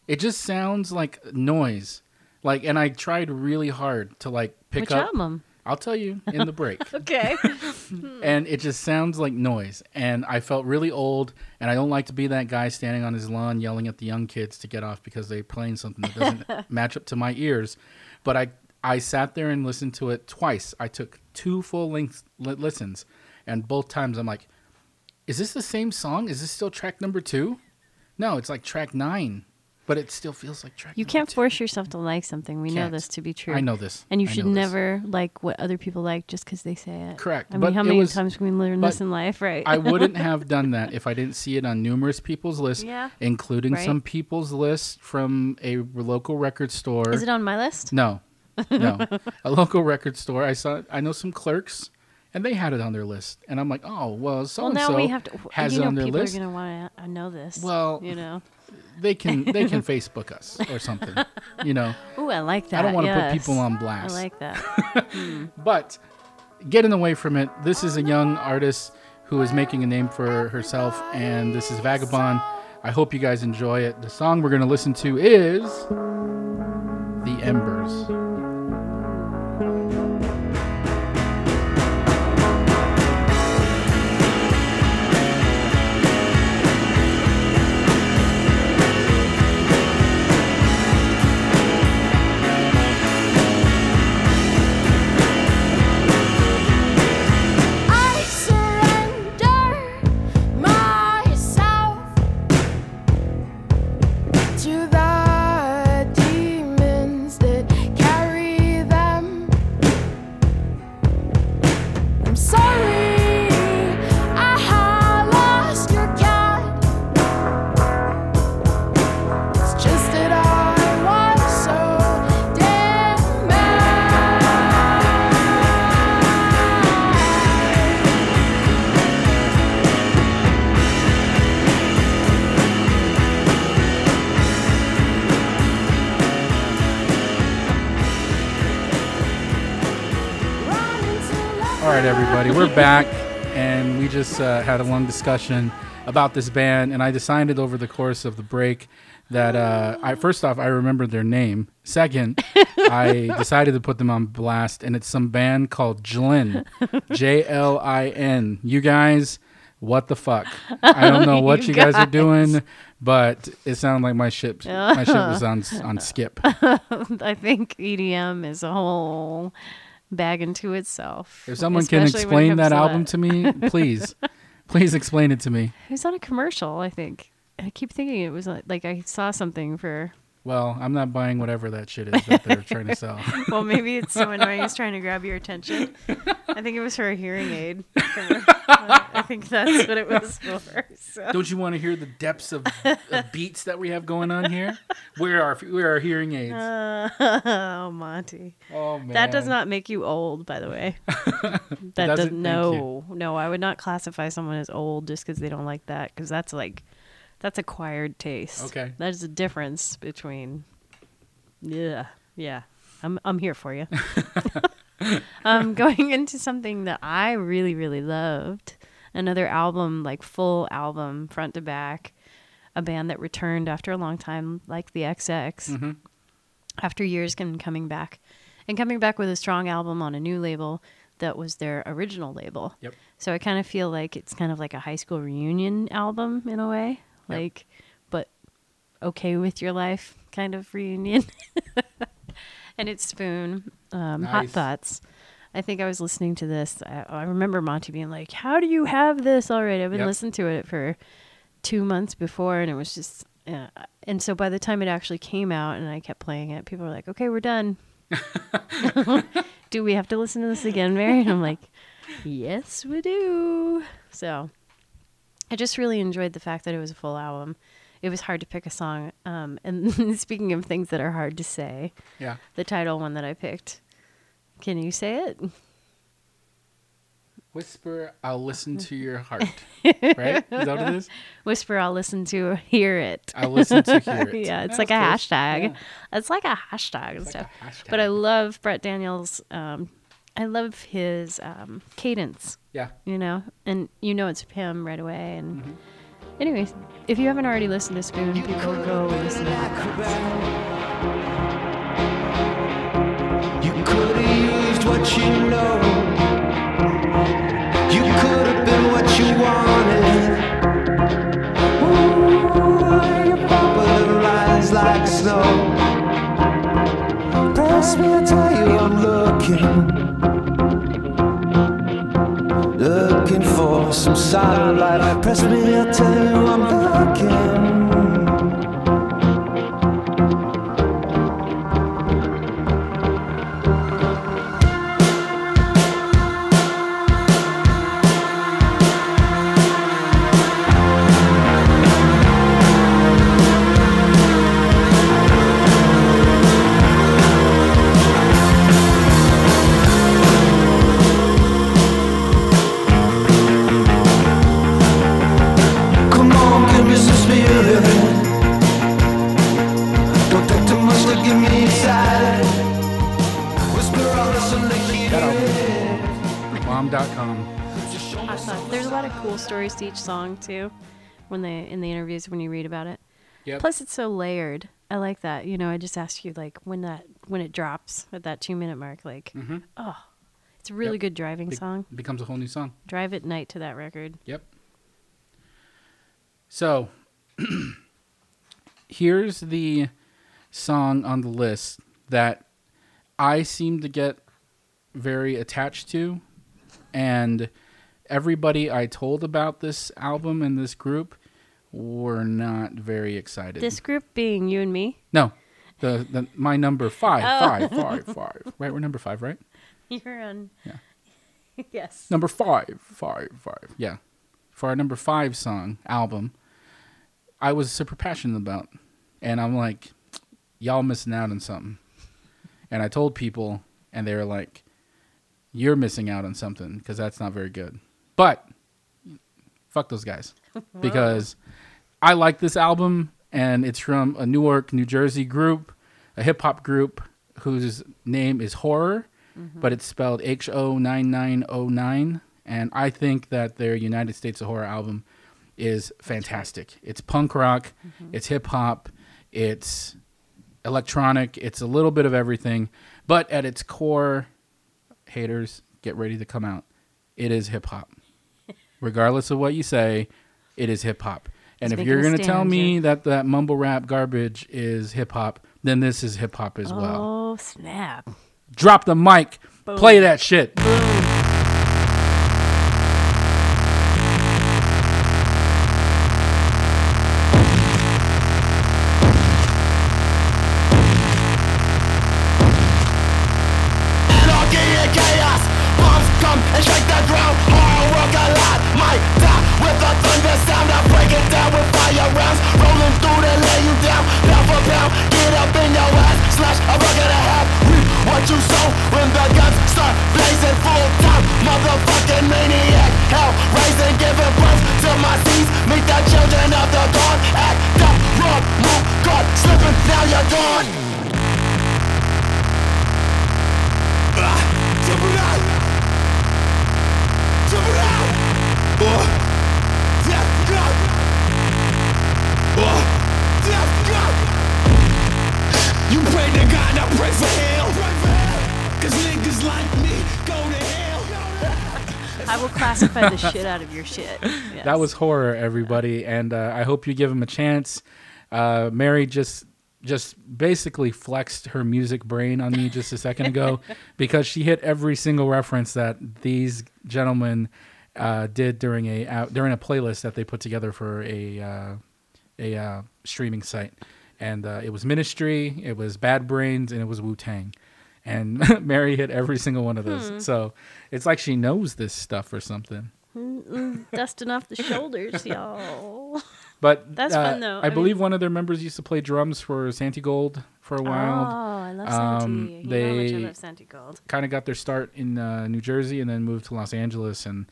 S1: It just sounds like noise. Like, and I tried really hard to like pick
S2: Which
S1: up.
S2: album?
S1: I'll tell you in the break.
S2: Okay.
S1: and it just sounds like noise. And I felt really old, and I don't like to be that guy standing on his lawn yelling at the young kids to get off because they're playing something that doesn't match up to my ears. But I I sat there and listened to it twice. I took two full length li- listens, and both times I'm like, "Is this the same song? Is this still track number two? No, it's like track nine, but it still feels like track.
S2: You can't force yourself to like something. We know
S1: Can't.
S2: this to be true.
S1: I know this,
S2: And you
S1: I
S2: should
S1: know this.
S2: never like what other people like just because they say it.
S1: Correct,
S2: I mean,
S1: but
S2: how
S1: it
S2: many
S1: was-
S2: times can we learn
S1: but
S2: this in life, right?
S1: I wouldn't have done that if I didn't see it on numerous people's lists,
S2: Yeah.
S1: including
S2: Right.
S1: some people's list from a local record store.
S2: Is it on my list?
S1: No, no, a local record store. I saw. I know some clerks, and they had it on their list, and I'm like, oh well, so
S2: well,
S1: and
S2: now
S1: so
S2: we have to.
S1: has
S2: you
S1: it
S2: know,
S1: on their
S2: people
S1: list.
S2: are gonna want to uh, know this.
S1: Well,
S2: you know.
S1: They can they can Facebook us or something, you know.
S2: Ooh, I like that.
S1: I don't want to
S2: yes.
S1: put people on blast.
S2: I like that. Hmm.
S1: But getting away from it, this is a young artist who is making a name for herself, and this is Vagabon. I hope you guys enjoy it. The song we're going to listen to is The Embers. Everybody, we're back, and we just uh, had a long discussion about this band, and I decided over the course of the break that uh, I first off I remembered their name. Second, I decided to put them on blast, and it's some band called Jlin, J L I N. You guys, what the fuck? I don't know what
S2: You
S1: you guys are doing, but it sounded like my ship my ship was on on skip.
S2: I think EDM is a whole bag into itself.
S1: If someone can
S2: especially when it
S1: explain that album to me, please, please explain it to me.
S2: It was on a commercial, I think. I keep thinking it was like, like I saw something for
S1: Well, I'm not buying whatever that shit is that they're trying to sell.
S2: well, maybe it's so annoying. He's trying to grab your attention. I think it was for a hearing aid. I think that's what it was for. So.
S1: Don't you want to hear the depths of, of beats that we have going on here? Where are where are hearing aids?
S2: Uh, oh, Monty.
S1: oh man,
S2: That does not make you old, by the way. that
S1: doesn't?
S2: does no, no. I would not classify someone as old just because they don't like that, because that's like, that's acquired taste.
S1: Okay.
S2: that is a difference between. Yeah, yeah. I'm I'm here for you. um, going into something that I really really loved, another album like full album front to back, a band that returned after a long time, like the XX
S1: Mm-hmm.
S2: after years and coming back and coming back with a strong album on a new label that was their original label.
S1: Yep.
S2: So I kind of feel like it's kind of like a high school reunion album in a way,
S1: Yep.
S2: like but okay with your life kind of reunion. and it's Spoon, um, Hot Thoughts. I think I was listening to this. I, I remember Monty being like, "How do you have this already?" I've been
S1: Yep.
S2: listening to it for two months before, and it was just. Uh, and so by the time it actually came out, and I kept playing it, people were like, "Okay, we're done." do we have to listen to this again, Mary? And I'm like, "Yes, we do." So I just really enjoyed the fact that it was a full album. It was hard to pick a song. Um, and speaking of things that are hard to say,
S1: Yeah.
S2: the title one that I picked. Can you say it?
S1: Whisper, I'll listen to your heart. right? Is that what it is?
S2: Whisper, I'll listen to hear it.
S1: I'll listen to hear it.
S2: yeah, it's
S1: That's
S2: like a
S1: close.
S2: hashtag.
S1: Yeah.
S2: It's like a hashtag and
S1: like
S2: stuff.
S1: hashtag.
S2: But I love Britt Daniels. Um, I love his um, cadence,
S1: Yeah.
S2: you know, and you know it's him right away. And
S1: Mm-hmm.
S2: anyways, if you haven't already listened to Spoon, people go listen to it.
S5: You could have used what you know. You could have been what you wanted. Ooh, your bubble rise like snow. Press me, I tell you I'm looking. Some satellite. Press me, I tell you I'm looking.
S2: Stories to each song too, when they in the interviews when you read about it.
S1: Yep.
S2: Plus, it's so layered. I like that. You know, I just asked you like when that when it drops at that two minute mark, like
S1: Mhm.
S2: oh, it's a really
S1: Yep.
S2: good driving
S1: Be-
S2: song.
S1: becomes a whole new song.
S2: Drive at night to that record.
S1: Yep. So, here's the song on the list that I seem to get very attached to, and everybody I told about this album and this group were not very excited.
S2: This group being you and me.
S1: no, the, the my number five, oh. five, five, five. Right, we're number five, right?
S2: You're on.
S1: Yeah.
S2: yes.
S1: Number five, five, five. Yeah. For our number five song album, I was super passionate about. And I'm like, y'all missing out on something. And I told people, and they were like, you're missing out on something because that's not very good. But fuck those guys. Because I like this album, and it's from a Newark, New Jersey group, a hip hop group whose name is Horror mm-hmm. but it's spelled H O nine nine O nine. And I think that their United States of Horror album is fantastic. It's punk rock, mm-hmm. it's hip hop, it's electronic, it's a little bit of everything. But at its core, haters, get ready to come out. It is hip hop. Regardless of what you say, it is hip hop. And
S2: He's
S1: if you're going to tell me that that mumble rap garbage is hip hop, then this is hip hop as well.
S2: Oh snap!
S1: Drop the mic. Play that shit.
S5: on children of the dawn. Act up, run, move, God, slipping, now you're gone. Jump around. Oh, death God. Death God. You pray to God, I pray for hell. Cause niggas like me go to hell.
S2: I will classify the shit out of your shit. Yes.
S1: That was horror, everybody, and uh, I hope you give him a chance. Uh, Mary just just basically flexed her music brain on me just a second ago because she hit every single reference that these gentlemen uh, did during a uh, during a playlist that they put together for a uh, a uh, streaming site, and uh, it was Ministry, it was Bad Brains, and it was Wu Tang. And Mary hit every single one of those.
S2: Hmm.
S1: So it's like she knows this stuff or something.
S2: dusting off the shoulders, y'all.
S1: But
S2: That's
S1: uh,
S2: fun, though.
S1: I,
S2: I
S1: believe one of their members used to play drums for Santigold for a while. Oh.
S2: I love
S1: Um,
S2: Santi. you know I
S1: they-
S2: love Santigold.
S1: Kind of got their start in uh, New Jersey and then moved to Los Angeles. And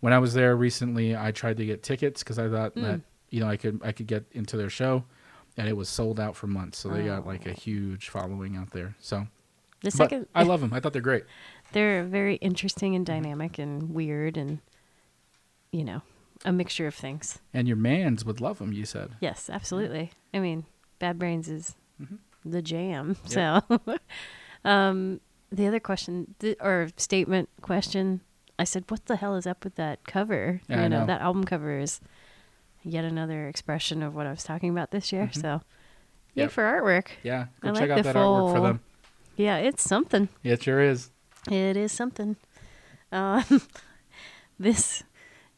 S1: when I was there recently, I tried to get tickets because I thought
S2: Hmm.
S1: that you know I could I could get into their show, and it was sold out for months. So they got
S2: Oh.
S1: like a huge following out there. So.
S2: The
S1: But
S2: second,
S1: I love them. I thought they're great.
S2: they're very interesting and dynamic and weird and, you know, a mixture of things.
S1: And your mans would love them. You said.
S2: Yes, absolutely. I mean, Bad Brains is
S1: Mm-hmm.
S2: the jam. So, um, the other question th- or statement question, I said, "What the hell is up with that cover?
S1: Yeah,
S2: you know,
S1: know.
S2: that album cover is yet another expression of what I was talking about this year. So, yay
S1: Yep.
S2: for artwork.
S1: Yeah. Go
S2: I
S1: check
S2: like
S1: out
S2: the
S1: that artwork for them.
S2: Yeah, it's something.
S1: It sure is.
S2: It is something. Um, this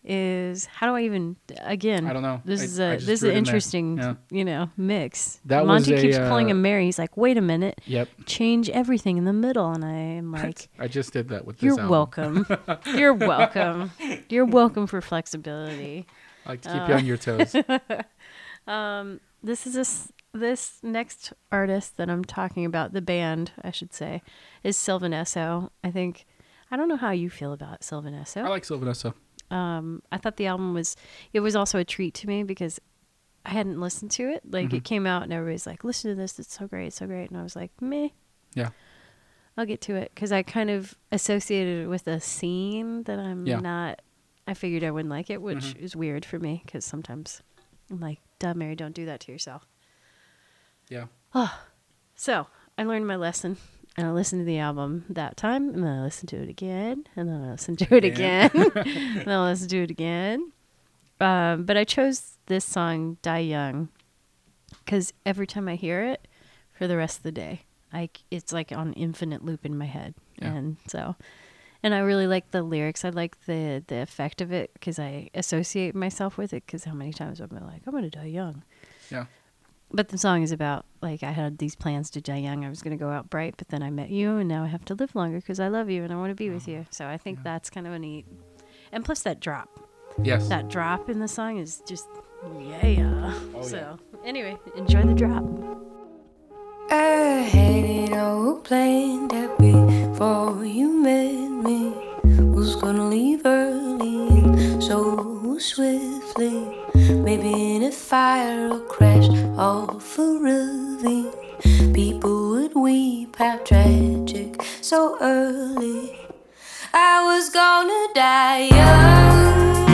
S2: is how do I even again?
S1: I don't know.
S2: This
S1: I-
S2: is a this is an
S1: it in there.
S2: interesting,
S1: Yeah.
S2: you know, mix.
S1: That was
S2: Monty
S1: a,
S2: keeps calling
S1: uh,
S2: him Mary. He's like, wait a minute,
S1: Yep.
S2: change everything in the middle, and I'm like,
S1: I just did that with this
S2: you're welcome, you're welcome, you're welcome for flexibility.
S1: I like to keep you on your toes.
S2: um, This is a this next artist that I'm talking about, the band, I should say, is Sylvan Esso. I think I don't know how you feel about Sylvan Esso.
S1: I like Sylvan Esso.
S2: um, I thought the album was it was also a treat to me because I hadn't listened to it. Like
S1: Mm-hmm.
S2: it came out and everybody's like, "Listen to this, it's so great, it's so great," and I was like, "Meh."
S1: Yeah.
S2: I'll get to it because I kind of associated it with a scene that I'm
S1: Yeah.
S2: not. I figured I wouldn't like it, which
S1: Mm-hmm.
S2: is weird for me because sometimes I'm like, "Duh, Mary, don't do that to yourself."
S1: Yeah.
S2: So I learned my lesson, and I listened to the album that time, and then I listened to it again, and then I listened to it again, and then I listened to it again. Um, but I chose this song, "Die Young," because every time I hear it, for the rest of the day, I it's like on infinite loop in my head,
S1: Yeah.
S2: and so. And I really like the lyrics. I like the the effect of it because I associate myself with it. Because how many times I've been like, I'm gonna die young
S1: Yeah.
S2: But the song is about like I had these plans to die young. I was going to go out bright, but then I met you, and now I have to live longer because I love you and I want to be with you. Oh, so I think that's kind of a neat. And plus that drop,
S1: Yes.
S2: that drop in the song is just yeah.
S1: Oh,
S2: so anyway, enjoy the drop.
S4: I had it all planned that before you met me. Was gonna leave early and so swiftly. Maybe in a fire or crash off a ravine. People would weep, how tragic, so early. I was gonna die young.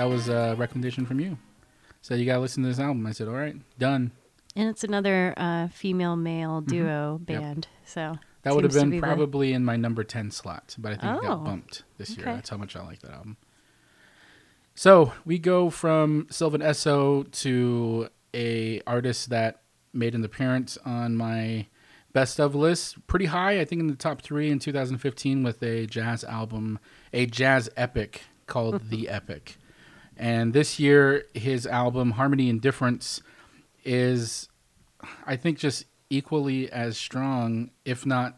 S1: That was a recommendation from you. So you gotta listen to this album. I said, all right, done.
S2: And it's another uh, female male duo
S1: Mm-hmm. Yep.
S2: band. So
S1: That would have been
S2: be the-
S1: probably in my number ten slot, but I think it
S2: Oh.
S1: got bumped this year.
S2: Okay.
S1: That's how much I like that album. So we go from Sylvan Esso to a artist that made an appearance on my best of list, pretty high, I think in the top three in 2015 with a jazz album, a jazz epic called The Epic. And this year, his album Harmony and Difference is, I think, just equally as strong, if not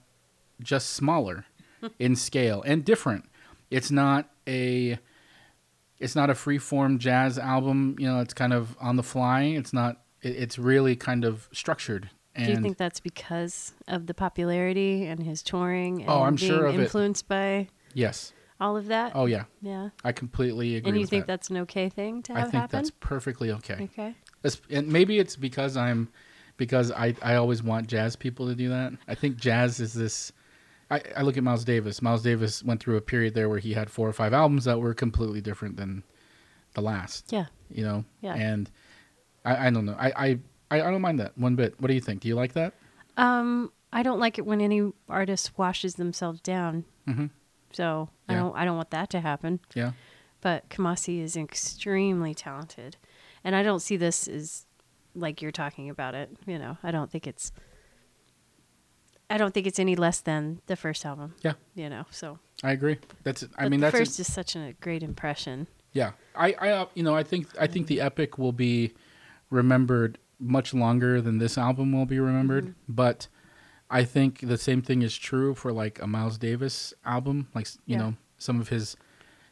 S1: just smaller in scale and different. It's not a it's not a free form jazz album. You know, it's kind of on the fly. It's not. It, it's really kind of structured. And
S2: Do you think that's because of the popularity and his touring? And
S1: Oh, I'm
S2: being
S1: sure of it.
S2: influenced by
S1: yes.
S2: All of that.
S1: Oh yeah,
S2: yeah.
S1: I completely agree.
S2: And you think
S1: that.
S2: that's an okay thing to have happen?
S1: I think
S2: happen?
S1: that's perfectly okay.
S2: okay.
S1: It's- and maybe it's because I'm because I I always want jazz people to do that. I think jazz is this. I, I look at Miles Davis. Miles Davis went through a period there where he had four or five albums that were completely different than the last.
S2: Yeah.
S1: You know.
S2: Yeah.
S1: And I, I don't know. I, I I don't mind that one bit. What do you think? Do you like that?
S2: Um, I don't like it when any artist washes themselves down.
S1: Mhm.
S2: So I don't. I don't want that to happen.
S1: Yeah.
S2: But Kamasi is extremely talented, and I don't see this as like you're talking about it. You know, I don't think it's. I don't think it's any less than the first album.
S1: Yeah.
S2: You know, so.
S1: I agree. That's. I
S2: but
S1: mean,
S2: the
S1: that's. a-
S2: first is such a great impression.
S1: Yeah, I, I, uh, you know, I think, I think the epic will be remembered much longer than this album will be remembered.
S2: Mm-hmm.
S1: But I think the same thing is true for like a Miles Davis album. Like, you
S2: Yeah.
S1: know, some of his,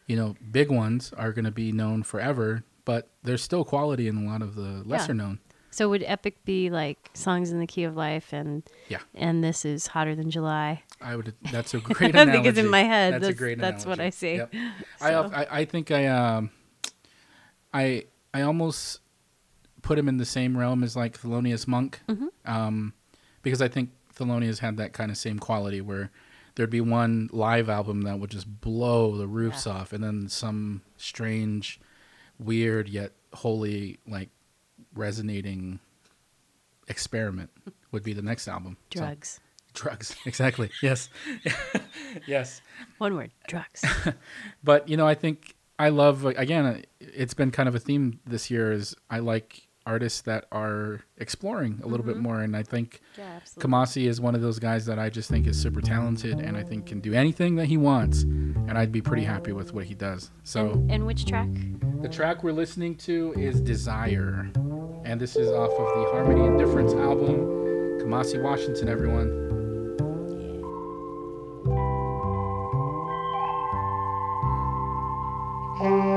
S1: you know, big ones are going to be known forever. But there's still quality in a lot of the lesser known.
S2: So would Epic be like songs in the key of life and
S1: Yeah.
S2: and this is hotter than July?
S1: I would. That's a great.
S2: I think it's in my head.
S1: That's, a
S2: That's-
S1: great.
S2: that's what. I see.
S1: Yep. I, I I think I um I I almost put him in the same realm as like Thelonious Monk,
S2: Mm-hmm.
S1: um, because I think Thelonious had that kind of same quality where there'd be one live album that would just blow the roofs off, and then some strange, weird yet wholly like resonating experiment would be the next album. So-
S2: Drugs.
S1: drugs, exactly. Yes, yes.
S2: One word. Drugs.
S1: But you know, I think I love again. It's been kind of a theme this year. Is I like artists that are exploring a little bit mm-hmm. more, and I think
S2: yeah.
S1: Kamasi is one of those guys that I just think is super talented, and I think can do anything that he wants, and I'd be pretty happy with what he does. So
S2: And, and which track?
S1: the track we're listening to is Desire, and this is off of the Harmony and Difference album. Kamasi Washington, everyone. Kamasi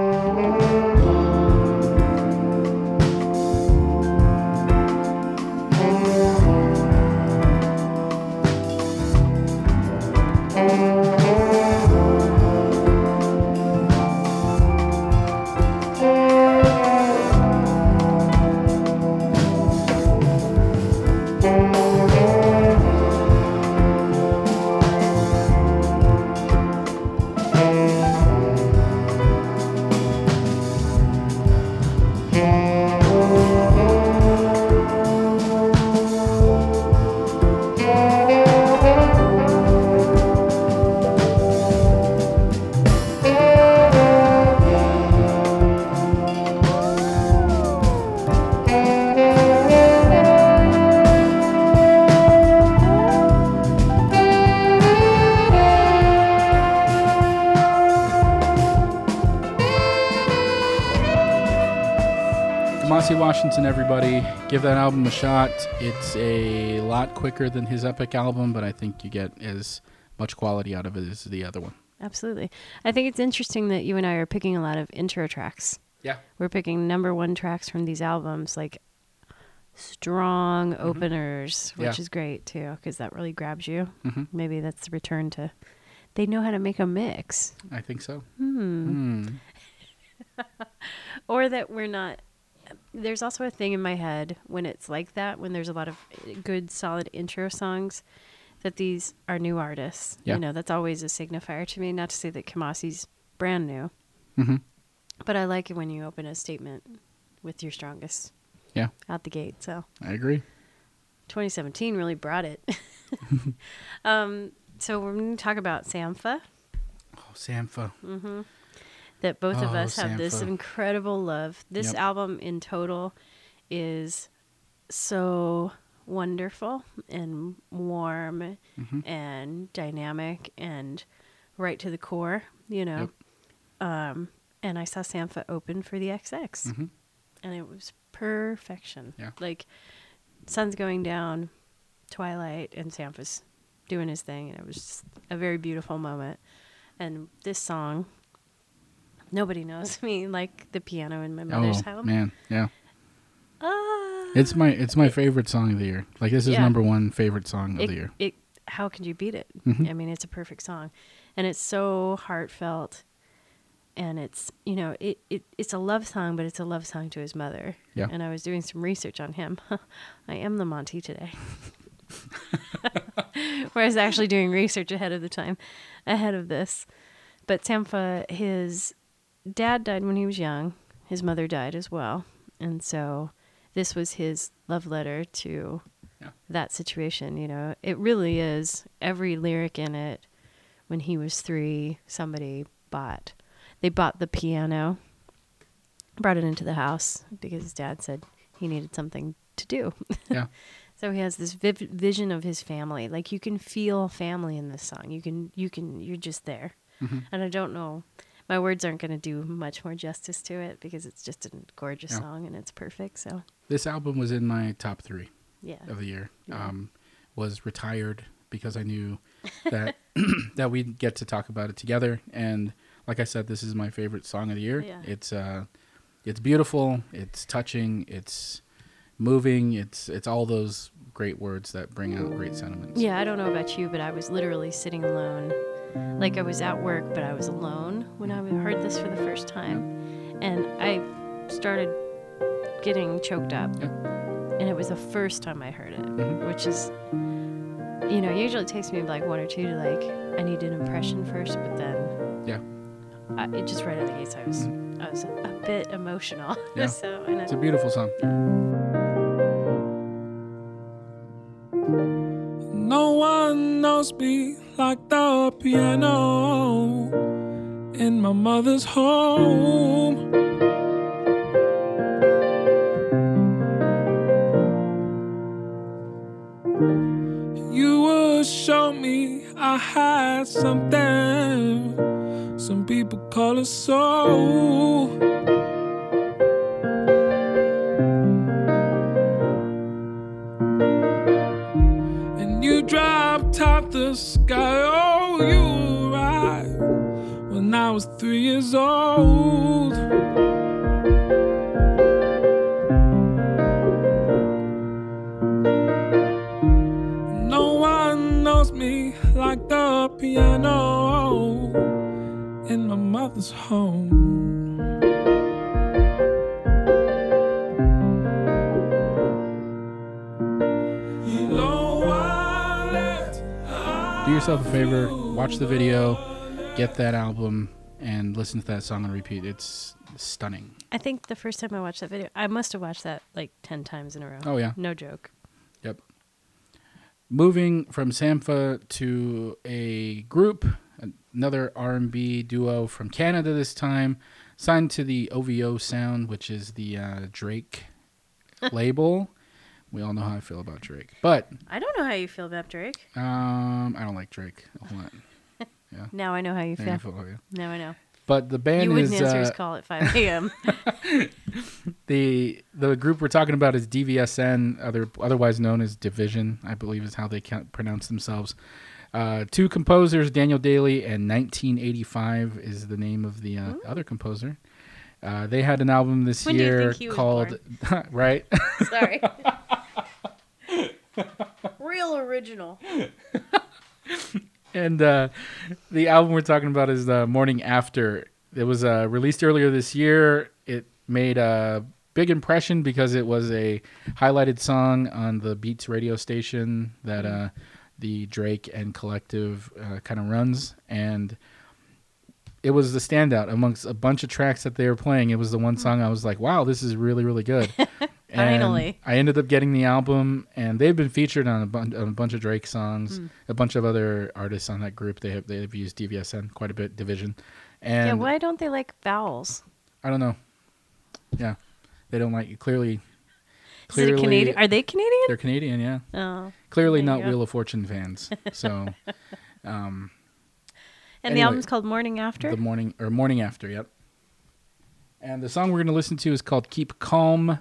S1: Washington, everybody. Give that album a shot. It's a lot quicker than his Epic album, but I think you get as much quality out of it as the other one.
S2: Absolutely. I think it's interesting that you and I are picking a lot of intro tracks.
S1: Yeah.
S2: We're picking number one tracks from these albums, like strong openers, which
S1: Mm-hmm. Yeah.
S2: is great too, because that really grabs you.
S1: Mhm.
S2: Maybe that's the return to. They know how to make a mix,
S1: I think so. Hmm.
S2: or that we're not. There's also a thing in my head when it's like that, when there's a lot of good, solid intro songs, that these are new artists.
S1: Yeah.
S2: You know, that's always a signifier to me. Not to say that Kamasi's brand new,
S1: Mhm.
S2: but I like it when you open a statement with your strongest
S1: Yeah,
S2: out the gate. So
S1: I agree.
S2: 2017 really brought it. um, so we're going to talk about Sampha.
S1: Oh, Sampha.
S2: That both of
S1: Oh,
S2: us have this incredible love. This
S1: Yep.
S2: album in total is so wonderful and warm
S1: Mm-hmm.
S2: and dynamic and right to the core, you know. Um, and I saw Sampha open for the XX,
S1: Mhm.
S2: and it was perfection.
S1: Yeah.
S2: Like, sun's going down, twilight, and Sampha's doing his thing, and it was just a very beautiful moment. And this song, nobody knows me like the piano in my mother's
S1: oh
S2: house.
S1: man, yeah.
S2: Ah.
S1: It's my it's my favorite song of the year. Like this is
S2: Yeah.
S1: number one favorite song of
S2: it,
S1: the year.
S2: it how can you beat it
S1: Mhm.
S2: i mean it's a perfect song and it's so heartfelt and it's you know it, it it's a love song but it's a love song to his mother
S1: Yeah.
S2: and i was doing some research on him i am the monty today where i was actually doing research ahead of the time ahead of this but sampha his dad died when he was young. His mother died as well. And so this was his love letter to
S1: Yeah.
S2: that situation you know. It really is every lyric in it when he was three somebody bought they bought the piano brought it into the house because his dad said he needed something to do.
S1: Yeah.
S2: so he has this viv- vision of his family. Like you can feel family in this song. You can you can you're just there.
S1: Mm-hmm.
S2: and i don't know my words aren't going to do much more justice to it because it's just a gorgeous
S1: Yeah.
S2: song and it's perfect so
S1: This album was in my top three
S2: yeah
S1: of the year.
S2: Yeah.
S1: Um, was retired because I knew that that we'd get to talk about it together. And like I said, this is my favorite song of the year.
S2: Yeah.
S1: It's uh, it's beautiful. It's touching. It's moving. It's it's all those great words that bring out great sentiments.
S2: Yeah, I don't know about you, but I was literally sitting alone. Like I was at work, but I was alone when I heard this for the first time. And I started getting choked up.
S1: Yeah.
S2: And it was the first time I heard it,
S1: Mhm.
S2: which is, you know, usually it takes me like one or two to like, I need an impression first, but then
S1: Yeah.
S2: I, it just right out of the gates, I was, I was a bit emotional.
S1: Yeah.
S2: so, and
S1: It's
S2: I,
S1: a beautiful song.
S6: No one knows me like the piano in my mother's home. You would show me I had something. Some people call it soul. Years old. No one knows me like the piano in my mother's home.
S1: Do yourself a favor, watch the video, get that album, and listen to that song on repeat. It's stunning.
S2: I think the first time I watched that video, I must have watched that like 10 times in a row.
S1: Oh, yeah.
S2: No joke.
S1: Yep. Moving from Sampha to a group, another R&B duo from Canada this time, signed to the OVO Sound, which is the uh, Drake label. We all know how I feel about Drake, but
S2: I don't know how you feel about Drake.
S1: um, I don't like Drake a whole lot.
S2: Now I know how you
S1: Yeah, I
S2: feel.
S1: feel like it.
S2: Now I know.
S1: But the band
S2: you wouldn't
S1: is
S2: answer his
S1: uh,
S2: call at 5 a.m.
S1: the the group we're talking about is DVSN, other otherwise known as Division, I believe is how they can pronounce themselves. Uh, two composers, Daniel Daley and 1985 is the name of the uh, other composer. Uh, they had an album this
S2: When
S1: year
S2: think he was
S1: called right.
S2: Sorry. Real original.
S1: And uh, the album we're talking about is the Morning After. It was uh, released earlier this year. It made a big impression because it was a highlighted song on the Beats radio station that uh, the Drake and Collective uh, kind of runs, and it was the standout amongst a bunch of tracks that they were playing. It was the one song I was like, "Wow, this is really, really good." And
S2: Finally.
S1: I ended up getting the album, and they've been featured on a, bun- on a bunch of Drake songs, a bunch of other artists on that group. They have they've used DVSN quite a bit, Division, And
S2: yeah, why don't they like vowels?
S1: I don't know. Yeah, they don't like clearly.
S2: Is
S1: Clearly,
S2: Canadian? Are they Canadian?
S1: they're Canadian. Yeah,
S2: Oh.
S1: clearly not
S2: go.
S1: Wheel of Fortune fans. So, um,
S2: And the
S1: Anyway,
S2: album's called Morning After.
S1: the morning or morning after. Yep. And the song we're going to listen to is called "Keep Calm."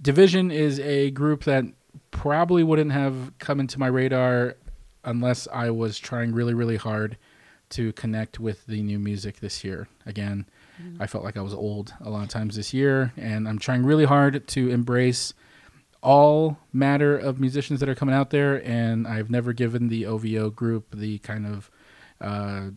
S1: Division is a group that probably wouldn't have come into my radar unless I was trying really, really hard to connect with the new music this year. Again, I felt like I was old a lot of times this year, and I'm trying really hard to embrace all matter of musicians that are coming out there. And I've never given the OVO group the kind of uh,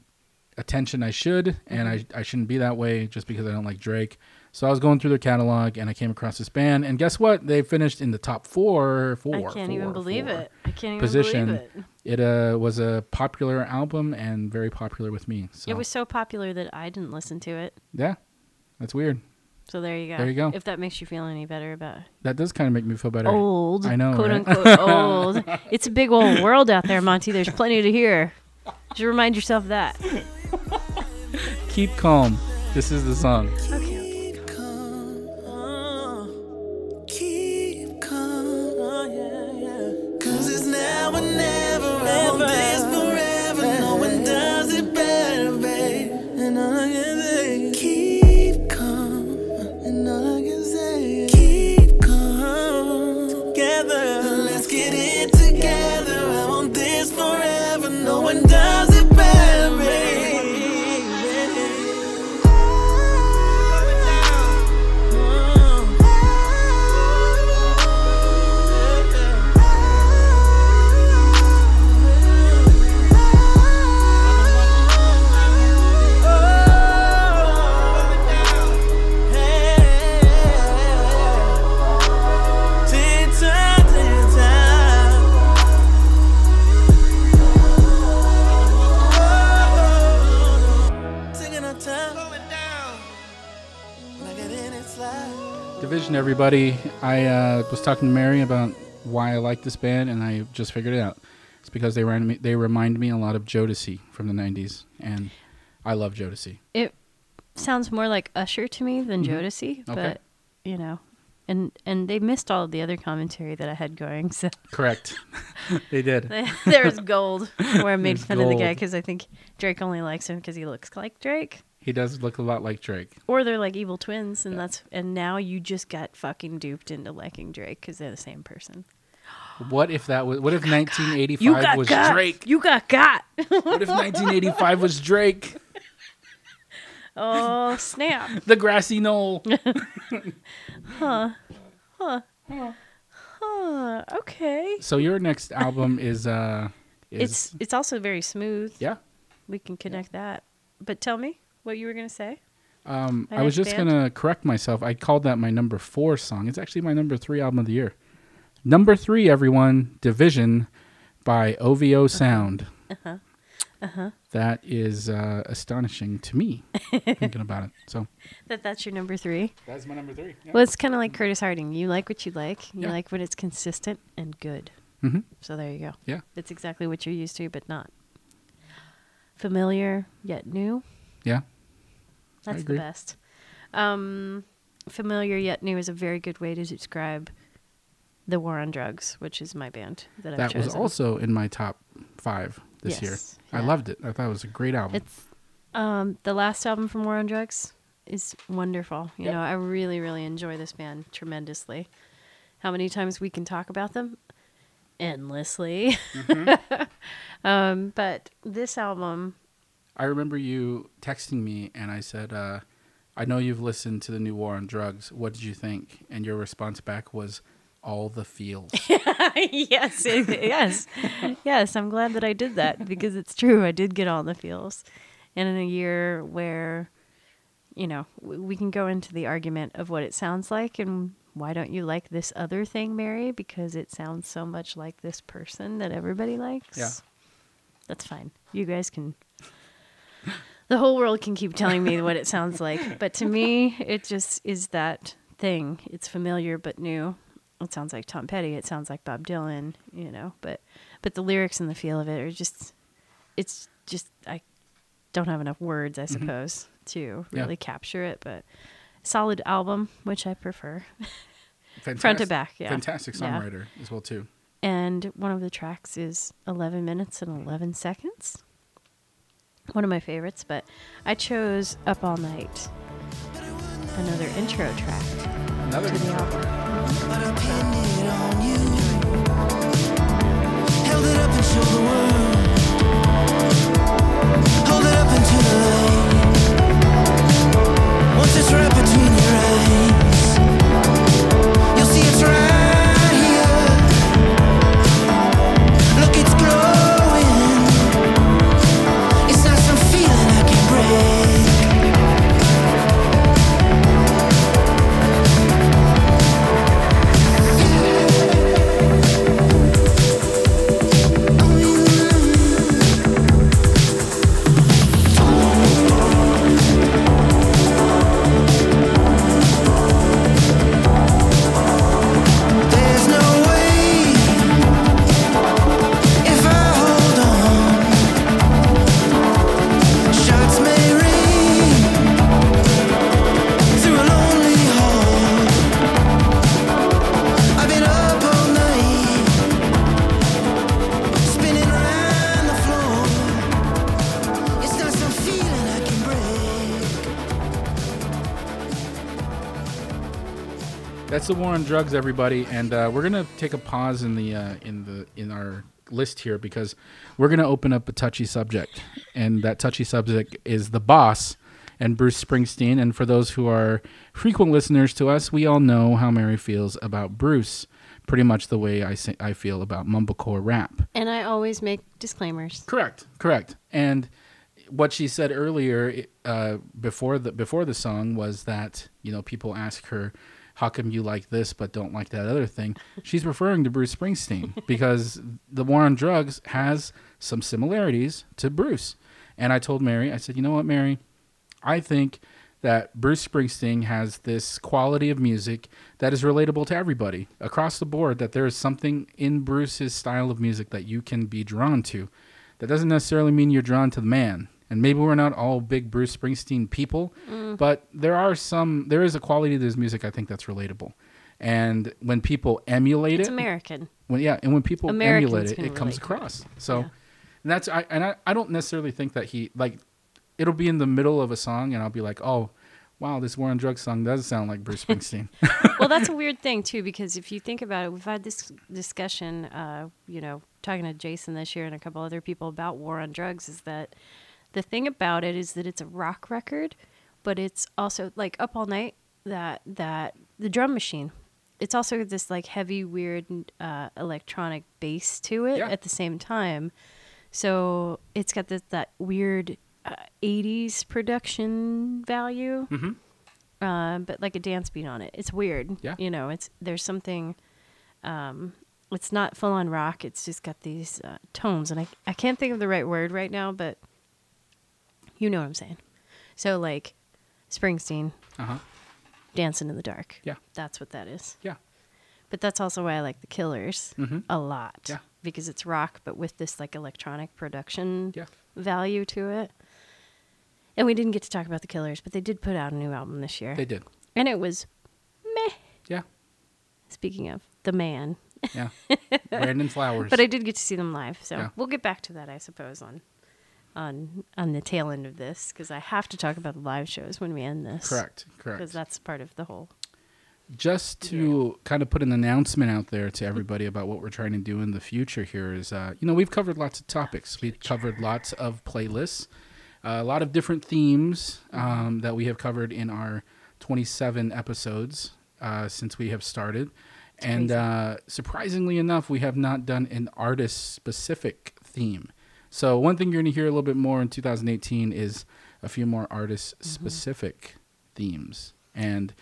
S1: attention I should, and I, I shouldn't be that way just because I don't like Drake. So I was going through their catalog and I came across this band, and guess what? They finished in the top four. Four.
S2: I can't even believe
S1: four
S2: it. I can't even
S1: Position.
S2: believe it.
S1: It uh, was a popular album and very popular with me. So
S2: It was so popular that I didn't listen to it.
S1: yeah, that's weird.
S2: So there you go.
S1: There you go.
S2: If that makes you feel any better about
S1: That does kind of make me feel better.
S2: old,
S1: I know,
S2: quote
S1: right?
S2: unquote old. It's a big old world out there, Monty. There's plenty to hear. Just remind yourself of that.
S1: Keep calm. This is the song.
S2: Okay.
S1: Everybody. I uh, was talking to Mary about why I like this band, and I just figured it out. It's because they remind me. They remind me a lot of Jodeci from the '90s, and I love Jodeci.
S2: It sounds more like Usher to me than Jodeci,
S1: Mm-hmm. Okay.
S2: but you know, and and they missed all of the other commentary that I had going. So
S1: Correct. they did.
S2: there's gold where I made
S1: There's
S2: fun of the guy because I think Drake only likes him because he looks like Drake,
S1: He does look a lot like Drake.
S2: or they're like evil twins, and that's and now you just got fucking duped into liking Drake because they're the same person.
S1: What if that was? What if 1985 was
S2: got.
S1: Drake?
S2: You got got.
S1: What if 1985 was Drake?
S2: oh snap!
S1: The grassy knoll.
S2: Huh, Huh. Huh. Huh. okay.
S1: so your next album is uh is
S2: It's it's also very smooth.
S1: yeah.
S2: We can connect that. But tell me what you were gonna say.
S1: Um, I was just
S2: band?
S1: gonna correct myself. I called that my number four song. It's actually my number three album of the year. Number three, everyone, Division by OVO
S2: Uh-huh.
S1: Sound. That is uh, astonishing to me, thinking about it. So
S2: That that's your number three.
S1: that's my number three.
S2: Well, it's kind of like Curtis Harding. You like what you like. You
S1: Yeah.
S2: like when it's consistent and good.
S1: Mm-hmm.
S2: So there you go.
S1: Yeah.
S2: It's exactly what you're used to, but not familiar yet new.
S1: Yeah.
S2: That's the best. Um, familiar yet new is a very good way to describe the war on drugs, which is my band that I've
S1: That was also in my top five this year.
S2: Yes,
S1: I
S2: yeah.
S1: loved it. I thought it was a great album.
S2: It's um the last album from War on Drugs is wonderful. You
S1: Yep.
S2: know, I really, really enjoy this band tremendously. How many times we can talk about them? Endlessly.
S1: Mm-hmm.
S2: um, but this album,
S1: I remember you texting me and I said, uh, I know you've listened to the new War on Drugs. What did you think? And your response back was, all the feels.
S2: yes, it- yes, yes. I'm glad that I did that because it's true. I did get all the feels, and in a year where, you know, we can go into the argument of what it sounds like and why don't you like this other thing, Mary? Because it sounds so much like this person that everybody likes.
S1: Yeah.
S2: that's fine. You guys can. The whole world can keep telling me what it sounds like, but to me, it just is that thing. It's familiar but new. It sounds like Tom Petty. It sounds like Bob Dylan. You know, but but the lyrics and the feel of it are just. It's just I don't have enough words, I suppose, to
S1: Mm-hmm. Yeah.
S2: really capture it. But solid album, which I prefer.
S1: Fantastic,
S2: Front to back, yeah.
S1: Fantastic
S2: Yeah.
S1: songwriter as well too.
S2: And one of the tracks is 11 minutes and 11 seconds. One of my favorites, but I chose Up All Night, another intro track
S1: Another
S2: to the album.
S5: But I pinned it on you. Held it up and showed the world. Hold it up into the light. Once it's right between your eyes, you'll see it's right The
S1: war on drugs, everybody, and uh, we're gonna take a pause in the uh, in the in our list here because we're gonna open up a touchy subject, and that touchy subject is the boss and Bruce Springsteen. And for those who are frequent listeners to us, we all know how Mary feels about Bruce, pretty much the way I say, I feel about mumblecore rap.
S2: And I always make disclaimers.
S1: Correct. Correct. And what she said earlier uh, before the before the song was that you know people ask her, "How come you like this but don't like that other thing?" She's referring to Bruce Springsteen because the War on Drugs has some similarities to Bruce. And I told Mary, I said, "You know what, Mary? I think." That Bruce Springsteen has this quality of music that is relatable to everybody across the board. That there is something in Bruce's style of music that you can be drawn to that doesn't necessarily mean you're drawn to the man. And maybe we're not all big Bruce Springsteen people, but there are some. There is a quality to his music I think that's relatable. And when people emulate it
S2: It's
S1: it,
S2: American.
S1: when yeah, and when people
S2: Americans
S1: emulate it, it comes across. So,
S2: Yeah.
S1: and that's I and I, I don't necessarily think that he like it'll be in the middle of a song and I'll be like, oh, wow, this War on Drugs song does sound like Bruce Springsteen.
S2: well, that's a weird thing too, because if you think about it, we've had this discussion. Uh, you know, talking to Jason this year and a couple other people about War on Drugs is that the thing about it is that it's a rock record, but it's also like Up All Night. That that the drum machine. It's also this like heavy, weird uh, electronic bass to it
S1: Yeah.
S2: at the same time. So it's got this that weird uh, '80s production value um, but like a dance beat on it. It's weird.
S1: Yeah.
S2: You know, it's there's something. Um, it's not full on rock. It's just got these uh, tones, and I I can't think of the right word right now, but you know what I'm saying. So like, Springsteen
S1: uh huh.
S2: dancing in the dark.
S1: Yeah.
S2: That's what that is.
S1: Yeah.
S2: But that's also why I like the Killers
S1: Mhm.
S2: a lot.
S1: Yeah.
S2: Because it's rock, but with this like electronic production
S1: Yeah.
S2: value to it. And we didn't get to talk about the Killers, but they did put out a new album this year.
S1: They did.
S2: And it was meh.
S1: Yeah.
S2: Speaking of the man,
S1: Yeah. Brandon Flowers.
S2: but I did get to see them live, so
S1: Yeah.
S2: we'll get back to that, I suppose, on on on the tail end of this because I have to talk about the live shows when we end this.
S1: correct. Correct.
S2: Because that's part of the whole.
S1: just to kind of put an announcement out there to everybody about what we're trying to do in the future here is uh, you know we've covered lots of topics we've covered lots of playlists uh, a lot of different themes um, that we have covered in our 27 episodes uh, since we have started and uh, surprisingly enough we have not done an artist specific theme so one thing you're going to hear a little bit more in 2018 is a few more artist specific themes and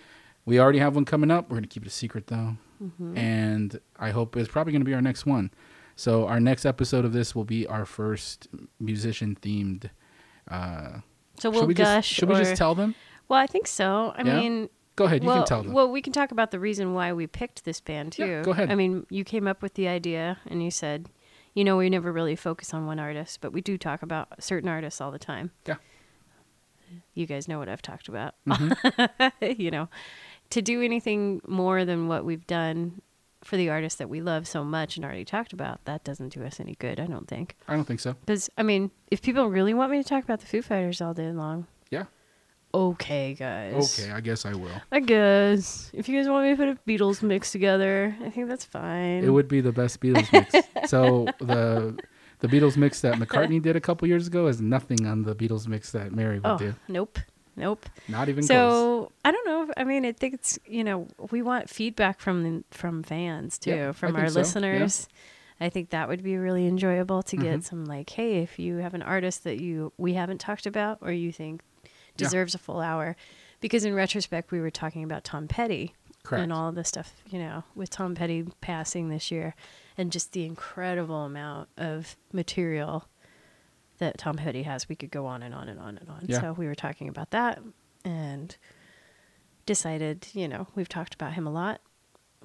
S1: we already have one coming up. We're going to keep it a secret though. And I hope it's probably going to be our next one. So our next episode of this will be our first musician themed. Uh,
S2: So
S1: should
S2: we'll
S1: we
S2: gush.
S1: just should we just tell them?
S2: Well, I think so. I
S1: Yeah?
S2: mean,
S1: Go ahead, you
S2: well,
S1: can tell them.
S2: Well, we can talk about the reason why we picked this band too.
S1: Yeah, go ahead.
S2: I mean, you came up with the idea and you said, you know, we never really focus on one artist, but we do talk about certain artists all the time.
S1: Yeah.
S2: You guys know what I've talked about.
S1: Mm-hmm.
S2: you know, to do anything more than what we've done for the artists that we love so much and already talked about, that doesn't do us any good, I don't think.
S1: I don't think so.
S2: Because, I mean, if people really want me to talk about the Foo Fighters all day long,
S1: Yeah.
S2: Okay, guys.
S1: Okay, I guess I will.
S2: I guess. If you guys want me to put a Beatles mix together, I think that's fine.
S1: It would be the best Beatles mix. so the the Beatles mix that McCartney did a couple years ago is nothing on the Beatles mix that Mary would
S2: Oh,
S1: do.
S2: nope. Nope.
S1: Not even close.
S2: So I don't know. I mean, I think it's you know we want feedback from from fans too,
S1: Yeah, I
S2: from our
S1: so, yeah.
S2: listeners. I think that would be really enjoyable to get
S1: Mhm.
S2: some like, hey, if you have an artist that you we haven't talked about or you think
S1: Yeah.
S2: deserves a full hour, because in retrospect we were talking about Tom Petty
S1: Correct.
S2: and all the stuff you know with Tom Petty passing this year, and just the incredible amount of material that Tom Petty has. We could go on and on and on and on.
S1: Yeah.
S2: So we were talking about that and decided, you know, we've talked about him a lot.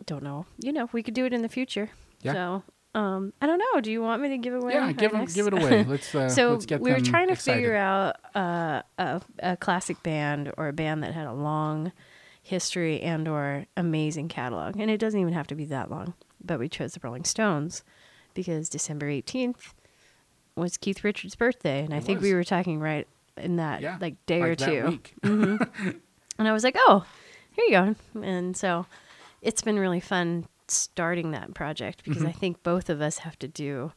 S2: Don't know, you know, we could do it in the future.
S1: Yeah.
S2: So, um, I don't know. Do you want me to give away?
S1: yeah, give 'em-
S2: next-
S1: give it away. Let's uh,
S2: so
S1: let's get
S2: we were trying to
S1: excited.
S2: figure out uh, a a classic band or a band that had a long history and or amazing catalog, and it doesn't even have to be that long. But we chose the Rolling Stones because December eighteenth was Keith Richards' birthday, and I
S1: It
S2: think we were talking right in that
S1: Yeah,
S2: like day or
S1: like that
S2: two.
S1: week.
S2: And I was like, oh, here you go. And so it's been really fun starting that project because I think both of us have to do,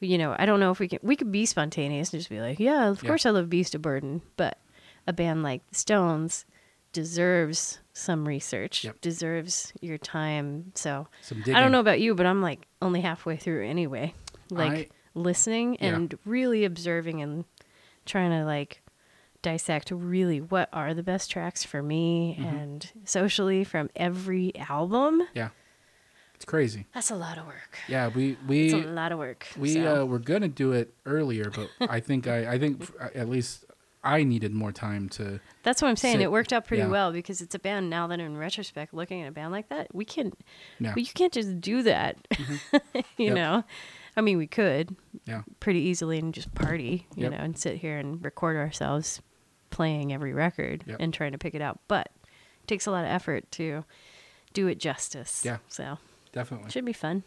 S2: you know, I don't know if we can, we could be spontaneous and just be like, yeah, of
S1: Yeah.
S2: course I love Beast of Burden, but a band like the Stones deserves some research,
S1: Yep.
S2: deserves your time. So I don't know about you, but I'm like only halfway through anyway. Like
S1: I-
S2: listening
S1: Yeah.
S2: and really observing and trying to like dissect really what are the best tracks for me
S1: Mm-hmm.
S2: and socially from every album.
S1: Yeah, it's crazy.
S2: That's a lot of work.
S1: Yeah, we
S2: It's a lot of work.
S1: we
S2: so.
S1: uh, were gonna do it earlier, but I think I I think at least I needed more time to.
S2: That's what I'm saying.
S1: sit-
S2: It worked out pretty
S1: yeah.
S2: well because it's a band now that in retrospect, looking at a band like that, we can,
S1: Yeah. Mm-hmm.
S2: well, you can't just do that. you
S1: Yep.
S2: know, I mean, we could
S1: Yeah.
S2: pretty easily and just party, you
S1: Yep.
S2: know, and sit here and record ourselves playing every record
S1: Yep.
S2: and trying to pick it out. But it takes a lot of effort to do it justice.
S1: Yeah.
S2: So
S1: Definitely.
S2: should be fun.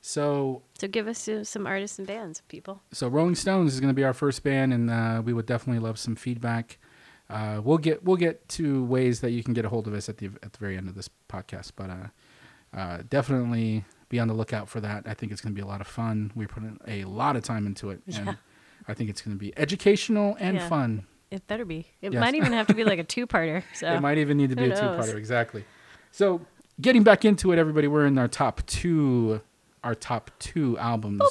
S1: So
S2: So give us uh, some artists and bands, people.
S1: so Rolling Stones is going to be our first band, and uh, we would definitely love some feedback. Uh, we'll get we'll get to ways that you can get a hold of us at the at the very end of this podcast, but uh, uh, definitely be on the lookout for that. I think it's going to be a lot of fun. We put a lot of time into it, and
S2: Yeah.
S1: I think it's going to be educational and
S2: Yeah.
S1: fun.
S2: It better be. It
S1: Yes.
S2: might even have to be like a two-parter. So
S1: It might even need to be a two parter. Exactly. So getting back into it, everybody, we're in our top two, our top two albums.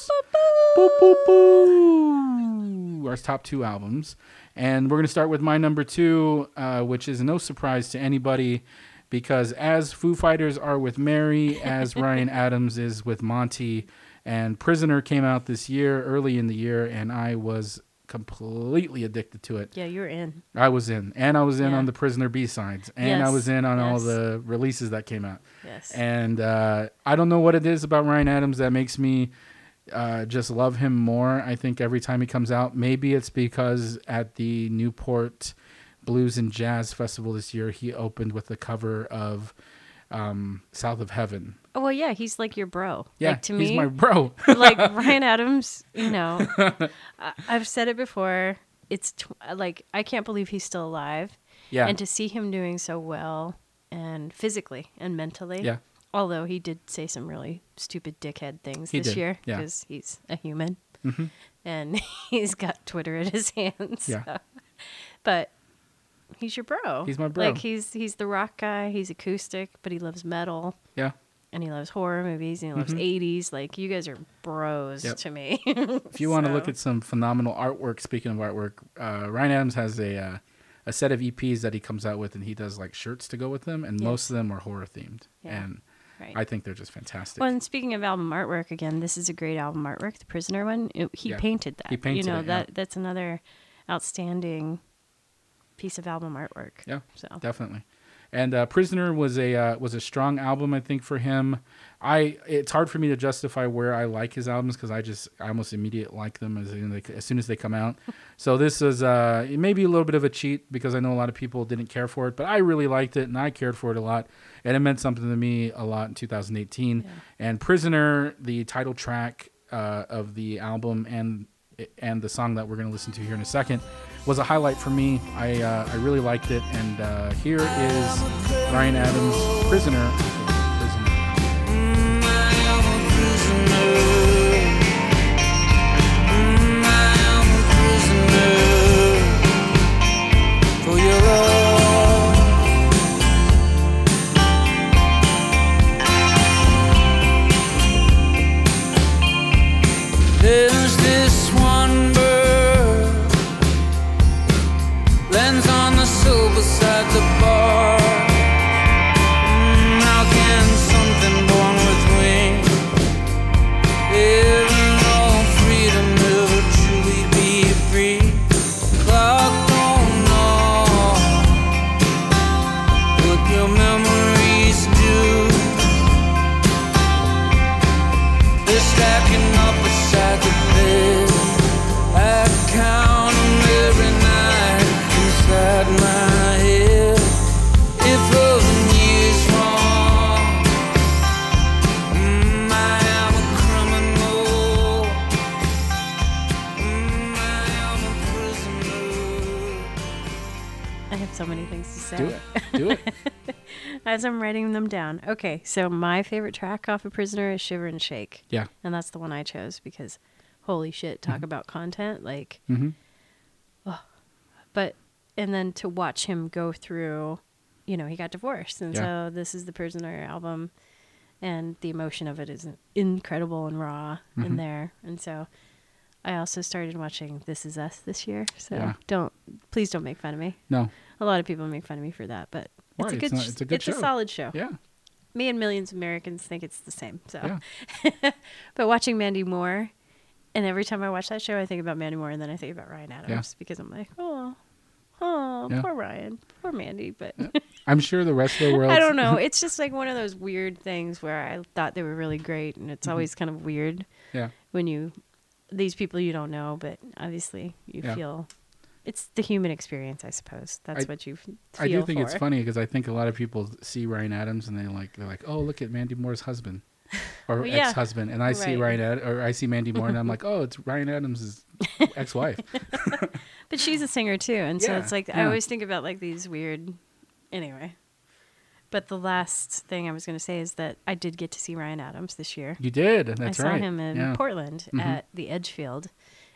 S1: Boop, boop, boo. Our top two albums, and we're gonna start with my number two, uh, which is no surprise to anybody, because as Foo Fighters are with Mary, as Ryan Adams is with Monty, and Prisoner came out this year, early in the year, and I was completely addicted to it.
S2: yeah, you're in.
S1: I was in, and I was in
S2: Yeah.
S1: on the Prisoner B sides, and I was in on all the releases that came out.
S2: Yes.
S1: And uh, I don't know what it is about Ryan Adams that makes me uh, just love him more. I think every time he comes out, maybe it's because at the Newport Blues and Jazz Festival this year, he opened with a cover of um, "South of Heaven."
S2: Oh well, yeah, he's like your bro.
S1: Yeah,
S2: like, to
S1: he's
S2: me,
S1: my bro.
S2: like Ryan Adams, you know, I, I've said it before. It's tw- like I can't believe he's still alive,
S1: yeah,
S2: and to see him doing so well and physically and mentally.
S1: Yeah.
S2: Although he did say some really stupid dickhead things
S1: He
S2: this
S1: did,
S2: year
S1: yeah.
S2: because he's a human
S1: Mhm.
S2: and he's got Twitter at his hands.
S1: Yeah.
S2: so. But he's your bro.
S1: He's my bro.
S2: Like he's he's the rock guy. He's acoustic, but he loves metal
S1: yeah.
S2: And he loves horror movies and he loves 80s. Like you guys are bros
S1: Mm-hmm. Yep.
S2: to me.
S1: If you want to look at some phenomenal artwork, speaking of artwork, uh, Ryan Adams has a uh, a set of EPs that he comes out with, and he does like shirts to go with them, and
S2: Yes.
S1: most of them are horror themed,
S2: Yeah.
S1: and
S2: right.
S1: I think they're just fantastic.
S2: Well, and speaking of album artwork, again, this is a great album artwork. The Prisoner one, it, he
S1: Yeah.
S2: painted that.
S1: He painted
S2: You know
S1: it, yeah.
S2: that that's another outstanding piece of album artwork.
S1: yeah,
S2: So
S1: definitely. And uh, Prisoner was a uh, was a strong album, I think, for him. I it's hard for me to justify where I like his albums because I just I almost immediately like them as soon as soon as they come out. so this is uh, it may be a little bit of a cheat because I know a lot of people didn't care for it, but I really liked it and I cared for it a lot, and it meant something to me a lot in 2018. And Prisoner, the title track uh, of the album and and the song that we're going to listen to here in a second was a highlight for me. I uh, I really liked it, and uh, here is Ryan Adams' "Prisoner." Prisoner.
S2: Down. Okay, so my favorite track off of Prisoner is Shiver and Shake.
S1: Yeah.
S2: And that's the one I chose because holy shit, talk
S1: Mm-hmm.
S2: about content. Like,
S1: hmm
S2: but, and then to watch him go through, you know, he got divorced. And
S1: Yeah.
S2: so this is the Prisoner album. And the emotion of it is incredible and raw
S1: Mm-hmm.
S2: in there. And so I also started watching This Is Us this year. So
S1: Yeah.
S2: don't, please don't make fun of me.
S1: No.
S2: A lot of people make fun of me for that, but it's a
S1: It's
S2: good,
S1: not- it's a good
S2: it's
S1: show.
S2: a solid show.
S1: Yeah.
S2: Me and millions of Americans think it's the same. So,
S1: Yeah.
S2: but watching Mandy Moore, and every time I watch that show, I think about Mandy Moore, and then I think about Ryan Adams because I'm like, oh, oh,
S1: Yeah.
S2: poor Ryan, poor Mandy. But
S1: I'm sure the rest of the world.
S2: I don't know. It's just like one of those weird things where I thought they were really great, and
S1: Mm-hmm.
S2: it's always kind of weird
S1: Yeah.
S2: when you these people you don't know, but obviously you
S1: Yeah.
S2: feel. It's the human experience, I suppose. That's
S1: I-
S2: what you feel
S1: I do think it's funny because I think a lot of people see Ryan Adams and they like they're like, oh, look at Mandy Moore's husband or
S2: Well, yeah.
S1: ex-husband, and I see Ryan Ad- or I see Mandy Moore and I'm like, oh, it's Ryan Adams' ex-wife.
S2: But she's a singer too, and so
S1: Yeah,
S2: it's like I always think about like these weird. Anyway, but the last thing I was going to say is that I did get to see Ryan Adams this year.
S1: You did. That's
S2: I saw
S1: right.
S2: him in
S1: yeah.
S2: Portland
S1: Mhm.
S2: at the Edgefield,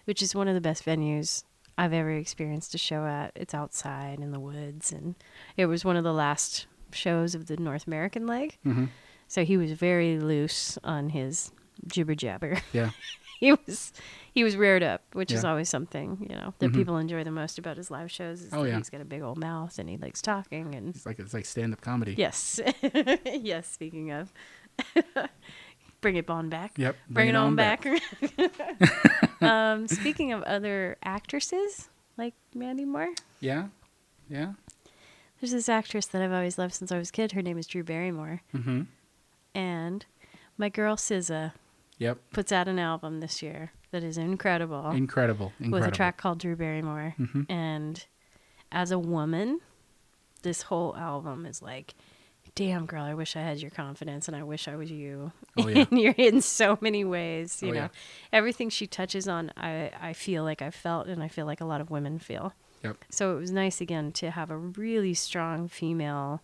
S2: which is one of the best venues I've ever experienced a show at. It's outside in the woods, and it was one of the last shows of the North American leg.
S1: Mhm.
S2: So he was very loose on his jibber jabber.
S1: Yeah.
S2: he was he was reared up, which is always something you know that
S1: Mhm.
S2: people enjoy the most about his live shows. Is
S1: Oh,
S2: that
S1: yeah.
S2: he's got a big old mouth and he likes talking and
S1: It's like it's like stand-up comedy.
S2: yes, yes. Speaking of, bring it on back.
S1: Yep.
S2: Bring, it on, back. um, speaking of other actresses like Mandy Moore,
S1: Yeah. Yeah.
S2: there's this actress that I've always loved since I was a kid. Her name is Drew Barrymore,
S1: Mm-hmm.
S2: and my girl SZA
S1: Yep.
S2: puts out an album this year that is incredible.
S1: Incredible. Incredible.
S2: with a track called Drew Barrymore.
S1: Mhm.
S2: And as a woman, this whole album is like, damn, girl, I wish I had your confidence and I wish I was you.
S1: Oh, yeah.
S2: and you're in so many ways, you
S1: Oh,
S2: know.
S1: yeah.
S2: Everything she touches on, I, I feel like I felt and I feel like a lot of women feel.
S1: Yep.
S2: So it was nice again to have a really strong female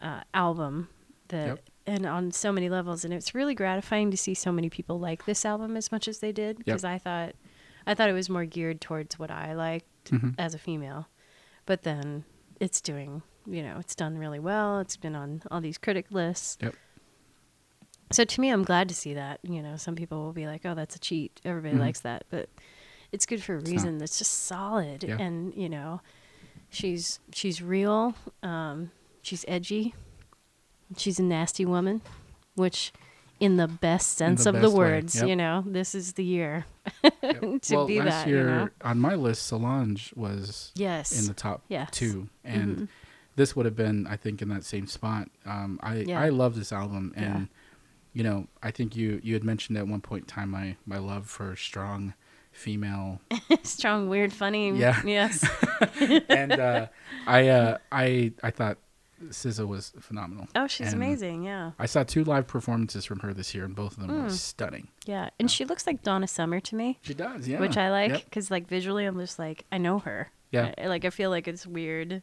S2: uh, album that
S1: Yep.
S2: and on so many levels and it's really gratifying to see so many people like this album as much as they did because I thought I thought it was more geared towards what I liked
S1: Mhm.
S2: as a female. But then it's doing, you know, it's done really well. It's been on all these critic lists.
S1: Yep.
S2: So to me, I'm glad to see that. You know, some people will be like, "Oh, that's a cheat. Everybody
S1: Mhm.
S2: likes that," but it's good for a reason. That's just solid,
S1: Yeah.
S2: and you know, she's she's real. Um, she's edgy. She's a nasty woman, which, in the best sense
S1: the
S2: of the
S1: best way,
S2: words,
S1: yep.
S2: you know, this is the year
S1: Yep.
S2: to
S1: well,
S2: be
S1: last
S2: that.
S1: year
S2: you know?
S1: on my list, Solange was
S2: Yes.
S1: in the top
S2: Yes.
S1: two, and
S2: Mhm.
S1: This would have been, I think, in that same spot. Um, I
S2: Yeah.
S1: I love this album, and
S2: Yeah.
S1: you know, I think you you had mentioned at one point in time my my love for strong female
S2: Strong, weird, funny.
S1: Yeah.
S2: Yes.
S1: and uh, I uh, I I thought SZA was phenomenal.
S2: Oh, she's
S1: And
S2: amazing. Yeah.
S1: I saw two live performances from her this year, and both of them
S2: Hmm.
S1: were stunning.
S2: Yeah. And she looks like Donna Summer to me.
S1: She does, yeah.
S2: which I like
S1: Yep.
S2: because like visually I'm just like I know her.
S1: Yeah.
S2: I- like I feel like it's weird,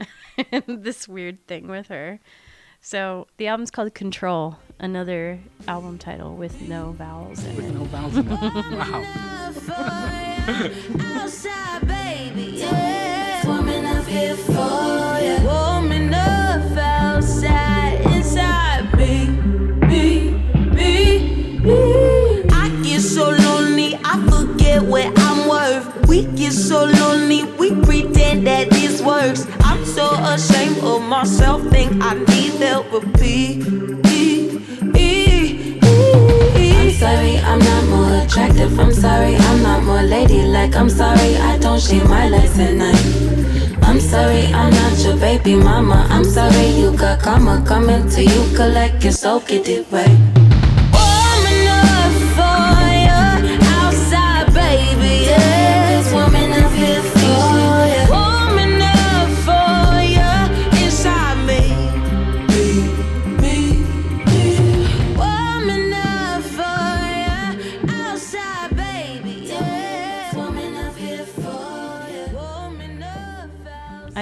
S2: this weird thing with her. So the album's called Control, another album title with no vowels in
S1: With
S2: it.
S1: no vowels in it. Wow.
S4: Outside, baby, yeah. Warming up here for ya. Warming up outside, inside, me, me, me, me. I get so lonely, I forget what I'm worth. We get so lonely, we pretend that this works. I'm so ashamed of myself, think I need therapy. I'm sorry, I'm not more attractive. I'm sorry, I'm not more ladylike. I'm sorry, I don't shave my legs at night. I'm sorry, I'm not your baby mama. I'm sorry, you got karma coming to you. Collect your soul, get it right.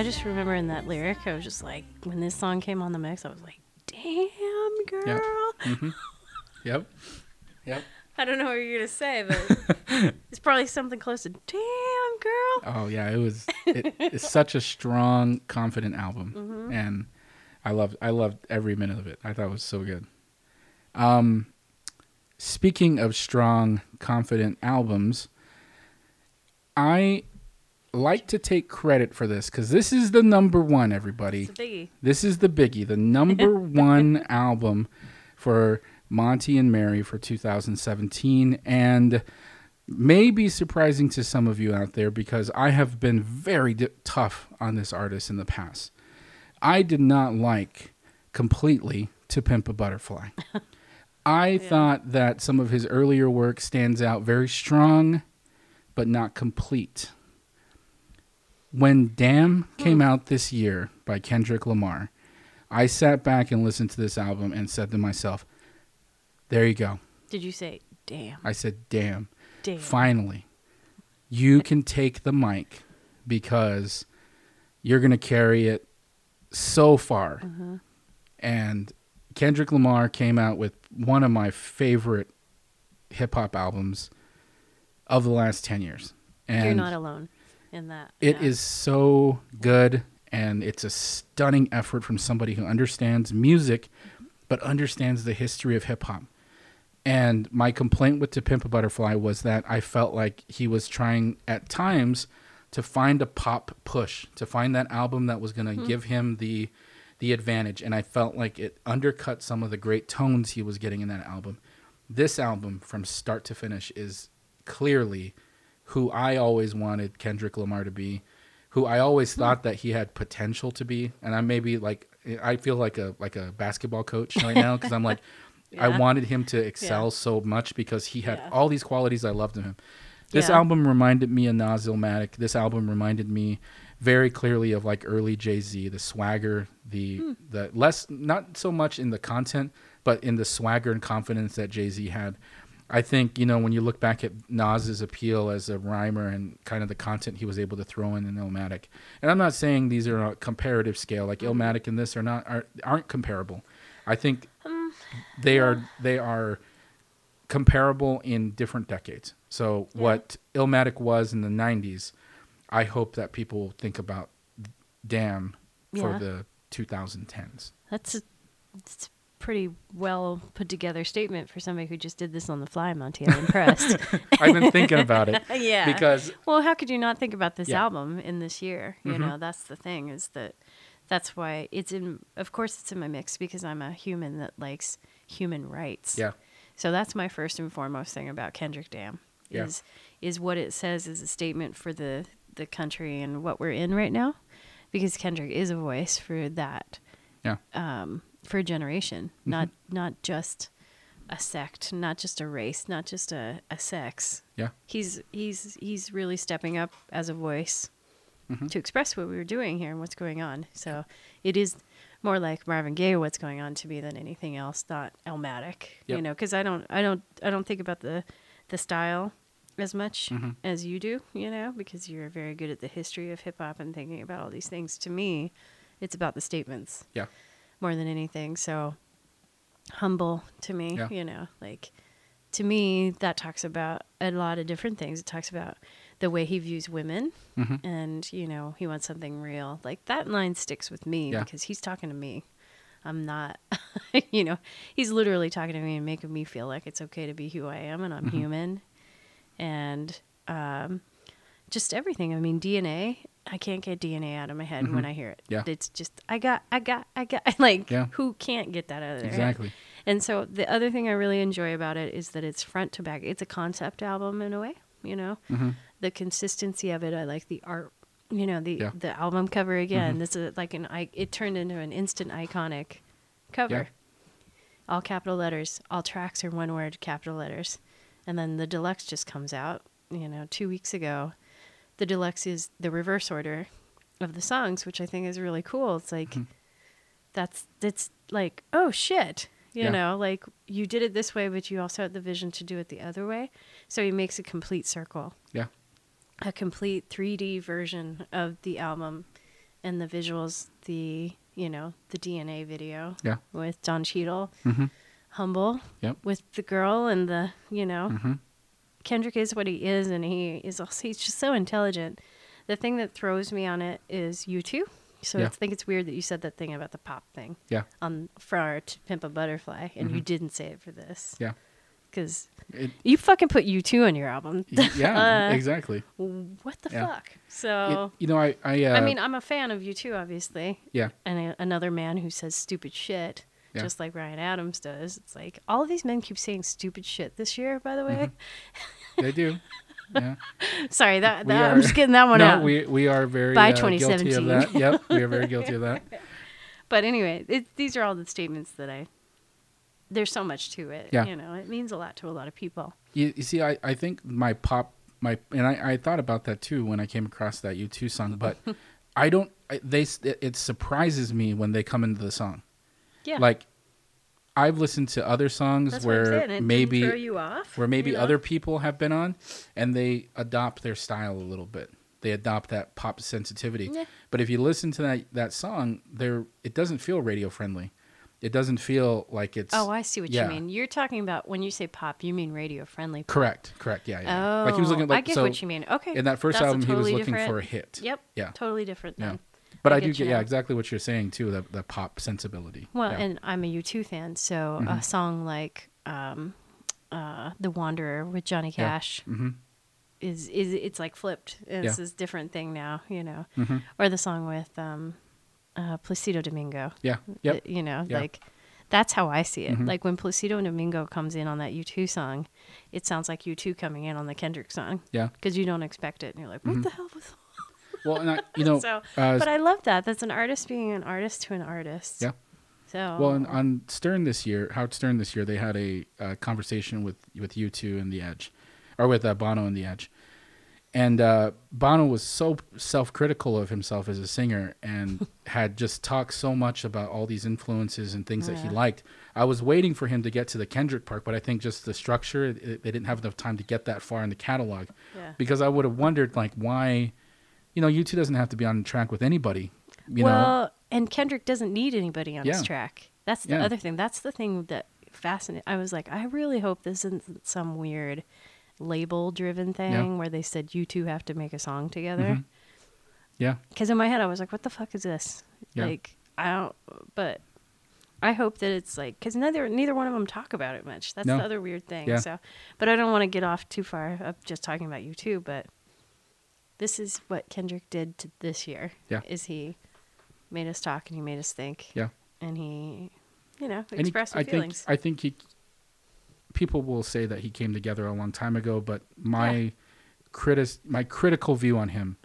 S2: I just remember in that lyric, I was just like, when this song came on the mix, I was like, damn, girl.
S1: Yep. Yep.
S2: I don't know what you're going to say, but it's probably something close to, damn, girl.
S1: Oh yeah, it was. It, it's such a strong, confident album,
S2: Mm-hmm.
S1: and I loved. I loved every minute of it. I thought it was so good. Um, speaking of strong, confident albums, I like to take credit for this because this is the number one. Everybody,
S2: It's a biggie.
S1: this is the biggie, the number one album for Monty and Mary for 2017, and may be surprising to some of you out there because I have been very di- tough on this artist in the past. I did not like completely To Pimp a Butterfly. I thought that some of his earlier work stands out very strong, but not complete. When Damn came hmm. out this year by Kendrick Lamar, I sat back and listened to this album and said to myself, there you go.
S2: Did you say, damn,
S1: I said, damn.
S2: damn?
S1: Finally, you can take the mic because you're going to carry it so far. Mm-hmm. And Kendrick Lamar came out with one of my favorite hip hop albums of the last 10 years. And
S2: You're not alone in that.
S1: it
S2: yeah.
S1: is so good and it's a stunning effort from somebody who understands music but understands the history of hip hop. And my complaint with To Pimp a Butterfly was that I felt like he was trying at times to find a pop push, to find that album that was going to mm-hmm. give him the the advantage and I felt like it undercut some of the great tones he was getting in that album. This album from start to finish is clearly who I always wanted Kendrick Lamar to be, who I always thought that he had potential to be, and I maybe like I feel like a like a basketball coach right now because I'm like I wanted him to excel
S2: Yeah.
S1: so much because he had
S2: Yeah.
S1: all these qualities I loved in him. This
S2: Yeah.
S1: album reminded me of Nas Illmatic. This album reminded me very clearly of like early Jay Z, the swagger, the
S2: Hmm.
S1: the less not so much in the content, but in the swagger and confidence that Jay Z had. I think you know when you look back at Nas's appeal as a rhymer and kind of the content he was able to throw in in Illmatic, and I'm not saying these are a comparative scale like
S2: Mm-hmm.
S1: Illmatic and this are not are, aren't comparable. I think
S2: Um,
S1: they are they are comparable in different decades. So what Illmatic was in the 90s, I hope that people think about Damn for the 2010s.
S2: That's a, that's a pretty well put together statement for somebody who just did this on the fly, Monty. I'm impressed.
S1: I've been thinking about it
S2: yeah.
S1: because
S2: Well, how could you not think about this
S1: Yeah.
S2: album in this year? You
S1: Mhm.
S2: know, that's the thing is that that's why it's in. Of course, it's in my mix because I'm a human that likes human rights.
S1: yeah,
S2: So that's my first and foremost thing about Kendrick Damn
S1: Yeah.
S2: is is what it says is a statement for the the country and what we're in right now. because Kendrick is a voice for that
S1: Yeah.
S2: um, for a generation, not not just a sect, not just a race, not just a, a sex.
S1: Yeah.
S2: He's he's he's really stepping up as a voice
S1: Mm-hmm.
S2: to express what we were doing here and what's going on. So it is more like Marvin Gaye what's going on to me than anything else, not Illmatic. You know, because I don't I don't I don't think about the the style as much
S1: Mm-hmm.
S2: as you do, you know, because you're very good at the history of hip hop and thinking about all these things. To me, it's about the statements
S1: Yeah.
S2: More than anything. So humble to me,
S1: Yeah.
S2: you know, like to me that talks about a lot of different things. It talks about the way he views women
S1: Mm-hmm.
S2: and, you know, he wants something real. Like that line sticks with me
S1: Yeah.
S2: because he's talking to me. I'm not, you know, he's literally talking to me and making me feel like it's okay to be who I am and I'm
S1: Mm-hmm.
S2: human. And um, just everything. I mean, DNA, I can't get DNA out of my head when I hear it.
S1: Mm-hmm. Yeah.
S2: It's just, I got, I got, I got, like,
S1: Yeah.
S2: who can't get that out of their head?
S1: Exactly.
S2: And so the other thing I really enjoy about it is that it's front to back. It's a concept album in a way, you know.
S1: Mm-hmm.
S2: The consistency of it. I like the art. You know the
S1: Yeah. Mm-hmm.
S2: the album cover again. This is like an I. It turned into an instant iconic cover.
S1: Yeah.
S2: All capital letters. All tracks are one word, capital letters. And then the deluxe just comes out. You know, two weeks ago. The deluxe is the reverse order of the songs, which I think is really cool. It's like
S1: Mm-hmm.
S2: that's that's like oh shit you
S1: Yeah.
S2: know like you did it this way but you also had the vision to do it the other way so he makes a complete circle
S1: Yeah.
S2: a complete 3d version of the album and the visuals the you know the dna video
S1: Yeah.
S2: with don Cheadle,
S1: Mm-hmm.
S2: humble
S1: Yep.
S2: with the girl and the you know
S1: Mm-hmm.
S2: Kendrick is what he is, and he is also he's just so intelligent. The thing that throws me on it is U2. So
S1: Yeah.
S2: I think it's weird that you said that thing about the pop thing
S1: Yeah.
S2: on for our to Pimp a Butterfly, and you didn't say it for this
S1: Mm-hmm. Yeah.
S2: because you fucking put U2 on your album.
S1: yeah.
S2: Uh,
S1: exactly.
S2: what the
S1: Yeah.
S2: fuck? So
S1: It- you know, I, I, uh,
S2: I mean, I'm a fan of U2, obviously,
S1: yeah.
S2: and a, another man who says stupid shit.
S1: Yeah.
S2: Just like Ryan Adams does. It's like all of these men keep saying stupid shit this year, by the way.
S1: They do. Yeah.
S2: Sorry, that, that I'm just getting that one
S1: no,
S2: out.
S1: we we are very
S2: By
S1: uh, guilty of
S2: 2017.
S1: that. Yep, we are very guilty of that.
S2: But anyway, it, these are all the statements that I. There's so much to it.
S1: Yeah.
S2: You know, it means a lot to a lot of people.
S1: You, you see, I, I think my pop my and I, I thought about that too when I came across that U2 song, but I don't. I, they it, it surprises me when they come into the song.
S2: Yeah.
S1: Like I've listened to other songs
S2: That's
S1: where
S2: saying. It didn't
S1: maybe
S2: off.
S1: where maybe
S2: you know?
S1: other people have been on and they adopt their style a little bit. They adopt that pop sensitivity.
S2: Yeah.
S1: But if you listen to that that song, there it doesn't feel radio friendly. It doesn't feel like it's
S2: Oh, I see what
S1: yeah.
S2: you mean. You're talking about when you say pop, you mean radio friendly. pop.
S1: Correct, correct. Yeah, yeah.
S2: Oh,
S1: like he was looking oh, like
S2: I get
S1: so
S2: what you mean. Okay.
S1: in that first
S2: that's
S1: album he was looking
S2: different-
S1: for a hit.
S2: Yep.
S1: Yeah.
S2: Totally different
S1: Yeah. But
S2: I
S1: I,
S2: get
S1: do
S2: you
S1: get yeah, exactly what you're saying too, the the pop sensibility.
S2: Well,
S1: yeah. Mm-hmm.
S2: and I'm a U2 fan, so a song like um, uh, "The Wanderer" with Johnny
S1: Yeah.
S2: Cash
S1: Mhm.
S2: is is it's like flipped. It's
S1: Yeah.
S2: this different thing now, you know.
S1: Mhm.
S2: Or the song with um, uh, Placido Domingo.
S1: Yeah. Yep.
S2: You know,
S1: Yeah.
S2: like that's how I see it.
S1: Mhm.
S2: Like when Placido Domingo comes in on that U2 song, it sounds like U2 coming in on the Kendrick song
S1: Yeah.
S2: because you don't expect it, and you're like, what the hell was?
S1: Well, and I, you know,
S2: so,
S1: uh,
S2: but I love that. That's an artist being an artist to an artist.
S1: Yeah.
S2: So
S1: Well, and on Stern this year, Howard Stern this year, they had a, uh conversation with with U2 and the Edge, or with uh, Bono and the Edge, and uh, Bono was so self-critical of himself as a singer and had just talked so much about all these influences and things that he liked. I was waiting for him to get to the Kendrick part, but I think just the structure, it, it- they didn't have enough time to get that far in the catalog,
S2: Yeah.
S1: because I would have wondered like why, you know, U2 doesn't have to be on track with anybody, you know.
S2: well, and Kendrick doesn't need anybody on
S1: Yeah.
S2: his track. That's the
S1: Yeah.
S2: other thing. That's the thing that fascinated. I was like, I really hope this isn't some weird label-driven thing where they said U2 have to make a song together.
S1: Mhm. Yeah.
S2: Because in my head, I was like, what the fuck is this?
S1: Yeah.
S2: Like, I don't. But I hope that it's like because neither neither one of them talk about it much. That's
S1: No.
S2: the other weird thing.
S1: Yeah.
S2: So, but I don't want to get off too far of just talking about U2. But this is what Kendrick did to this year.
S1: Yeah.
S2: Is he made us talk and he made us think.
S1: Yeah.
S2: And he, you know,
S1: And he-
S2: expressed
S1: I
S2: feelings.
S1: think I think he. People will say that he came together a long time ago, but my critis my critical view on him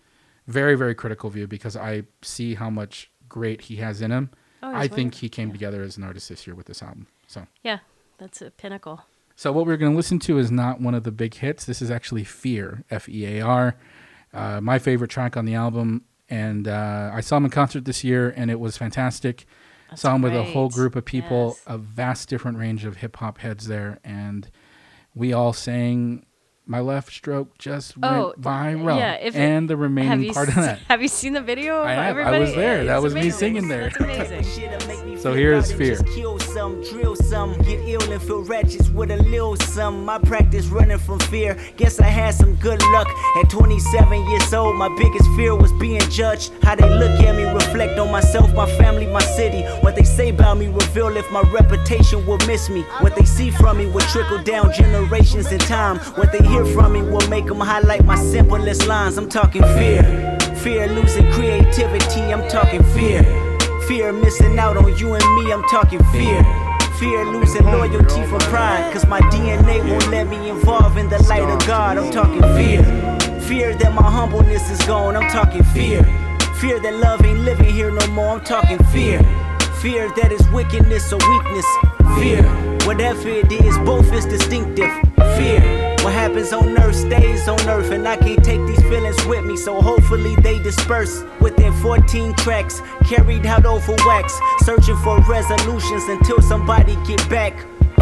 S1: very very critical view because I see how much great he has in him.
S2: Oh,
S1: I
S2: he's
S1: think
S2: wonderful.
S1: he came together as an artist this year with this album. So.
S2: Yeah, that's a pinnacle.
S1: So what we're going to listen to is not one of the big hits. This is actually "Fear," F E A R, uh, my favorite track on the album. And uh, I saw him in concert this year, and it was fantastic.
S2: That's
S1: saw him with a whole group of people,
S2: Yes.
S1: a vast different range of hip hop heads there, and we all sang. My left stroke just oh, went
S2: Oh,
S1: viral,
S2: yeah, if it-
S1: and the remaining
S2: you
S1: part of
S2: se-
S1: that.
S2: have you seen the video? Of
S1: I have. I was there. That
S2: It's
S1: was me singing there.
S2: That's.
S1: So here's Fear.
S7: Kill some, drill some, get ill and feel wretched with a little some. My practice running from fear. Guess I had some good luck. At 27 years old, my biggest fear was being judged. How they look at me, reflect on myself, my family, my city. What they say about me reveal if my reputation will miss me. What they see from me will trickle down generations in time. What they hear from me will make them highlight my simplest lines. I'm talking fear. Fear losing creativity, I'm talking fear. Fear missing out on you and me, I'm talking fear. Fear losing loyalty for pride, cause my DNA won't let me involve in the light of God, I'm talking fear. Fear that my humbleness is gone, I'm talking fear. Fear that love ain't living here no more, I'm talking fear. Fear that is wickedness or weakness. Fear, whatever it is, both is distinctive. Fear, what happens on earth stays on earth, and I can't take these feelings with me, so hopefully they disperse within 14 tracks, carried out over wax, searching for resolutions until somebody get back.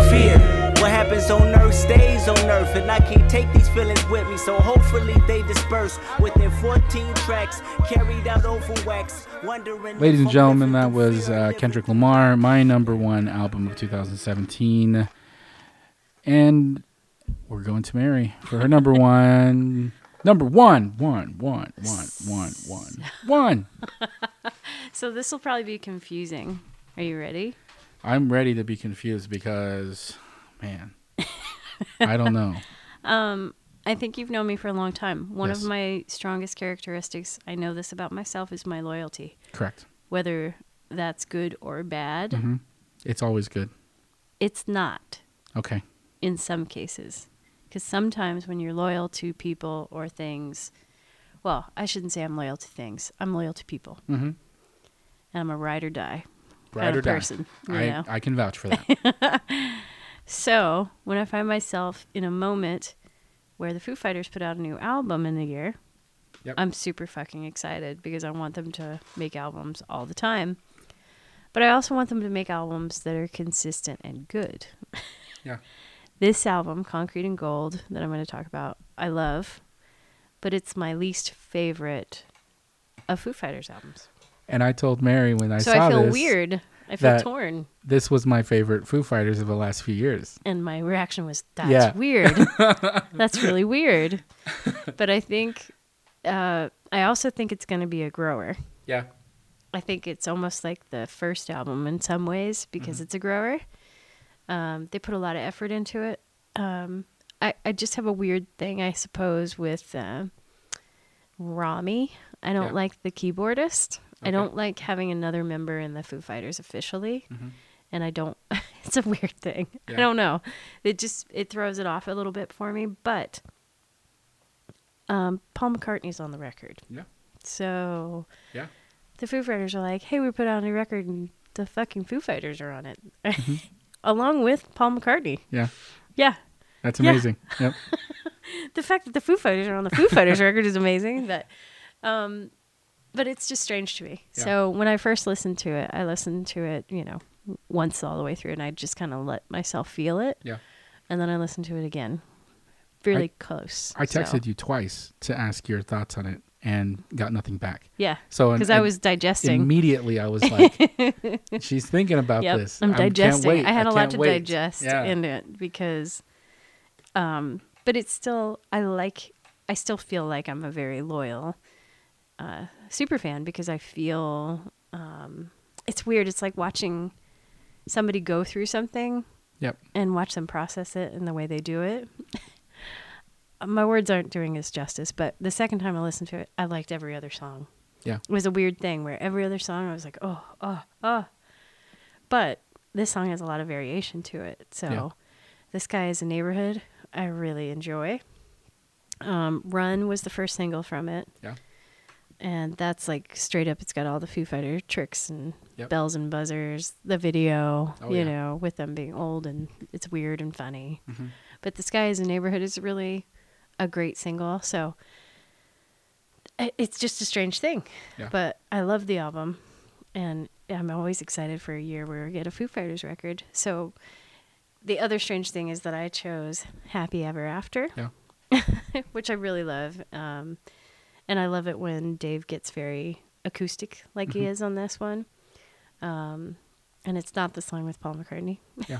S7: Fear, what happens on earth stays on earth, and I can't take these feelings with me, so hopefully they disperse within 14 tracks, carried out over wax, wondering.
S1: Ladies and gentlemen, that was uh, Kendrick Lamar, my number one album of 2017. And we're going to Mary for her number one. Number one, one, one, one, one, one, one.
S2: So this will probably be confusing. Are you ready?
S1: I'm ready to be confused because, man, I don't know.
S2: Um, I think you've known me for a long time. One
S1: Yes.
S2: of my strongest characteristics, I know this about myself, is my loyalty.
S1: Correct.
S2: Whether that's good or bad,
S1: Mm-hmm. It's always good.
S2: it's not
S1: Okay.
S2: in some cases. Because sometimes when you're loyal to people or things, well, I shouldn't say I'm loyal to things. I'm loyal to people.
S1: Mm-hmm.
S2: And I'm a ride or die
S1: Ride
S2: kind
S1: or
S2: of
S1: die.
S2: person. You
S1: I,
S2: know?
S1: I can vouch for that.
S2: So when I find myself in a moment where the Foo Fighters put out a new album in the year,
S1: Yep.
S2: I'm super fucking excited because I want them to make albums all the time. But I also want them to make albums that are consistent and good.
S1: yeah.
S2: This album, Concrete and Gold, that I'm going to talk about, I love, but it's my least favorite of Foo Fighters albums.
S1: And I told Mary when I
S2: so
S1: saw
S2: I feel
S1: this,
S2: weird. I feel torn.
S1: this was my favorite Foo Fighters of the last few years.
S2: And my reaction was, that's
S1: Yeah.
S2: weird. that's really weird. But I think, uh, I also think it's going to be a grower.
S1: Yeah.
S2: I think it's almost like the first album in some ways because
S1: Mm-hmm.
S2: it's a grower. Um, they put a lot of effort into it. Um, I, I just have a weird thing, I suppose, with uh, Rami. I don't
S1: Yeah.
S2: like the keyboardist. I don't like having another member in the Foo Fighters officially. And I don't, it's a weird thing. I don't know. It just, it throws it off a little bit for me. But um, Paul McCartney's on the record.
S1: Yeah.
S2: So
S1: Yeah.
S2: the Foo Fighters are like, hey, we put out a new record and the fucking Foo Fighters are on it. Along with Paul McCartney.
S1: Yeah.
S2: Yeah.
S1: That's
S2: Yeah.
S1: amazing. Yep.
S2: The fact that the Foo Fighters are on the Foo Fighters record is amazing. But, um, but it's just strange to me.
S1: Yeah.
S2: So when I first listened to it, I listened to it, you know, once all the way through and I just kind of let myself feel it.
S1: Yeah.
S2: And then I listened to it again. Really
S1: I-
S2: close.
S1: I
S2: So,
S1: texted you twice to ask your thoughts on it and got nothing back.
S2: Yeah.
S1: So
S2: Because I was digesting.
S1: Immediately, I was like, "She's thinking about
S2: Yep,
S1: this."
S2: I'm
S1: I
S2: digesting.
S1: wait.
S2: I had a lot to
S1: wait.
S2: digest
S1: Yeah.
S2: in it because, um, but it's still I like. I still feel like I'm a very loyal, uh, super fan because I feel, um, it's weird. It's like watching somebody go through something
S1: Yep.
S2: and watch them process it and the way they do it. My words aren't doing this justice, but the second time I listened to it, I liked every other song.
S1: Yeah.
S2: It was a weird thing where every other song I was like, oh, oh, oh. But this song has a lot of variation to it. So
S1: Yeah.
S2: this guy is a neighborhood I really enjoy. Um, Run was the first single from it.
S1: Yeah.
S2: and that's like straight up. It's got all the Foo Fighter tricks and
S1: Yep.
S2: bells and buzzers. The video,
S1: Oh,
S2: you
S1: yeah.
S2: know, with them being old and it's weird and funny.
S1: Mm-hmm.
S2: But the Sky is a Neighborhood is really a great single. So it's just a strange thing.
S1: Yeah.
S2: But I love the album, and I'm always excited for a year where we get a Foo Fighters record. So the other strange thing is that I chose Happy Ever After,
S1: Yeah.
S2: which I really love. Um, and I love it when Dave gets very acoustic like
S1: Mm-hmm.
S2: he is on this one. Um, and it's not the song with Paul McCartney.
S1: Yeah.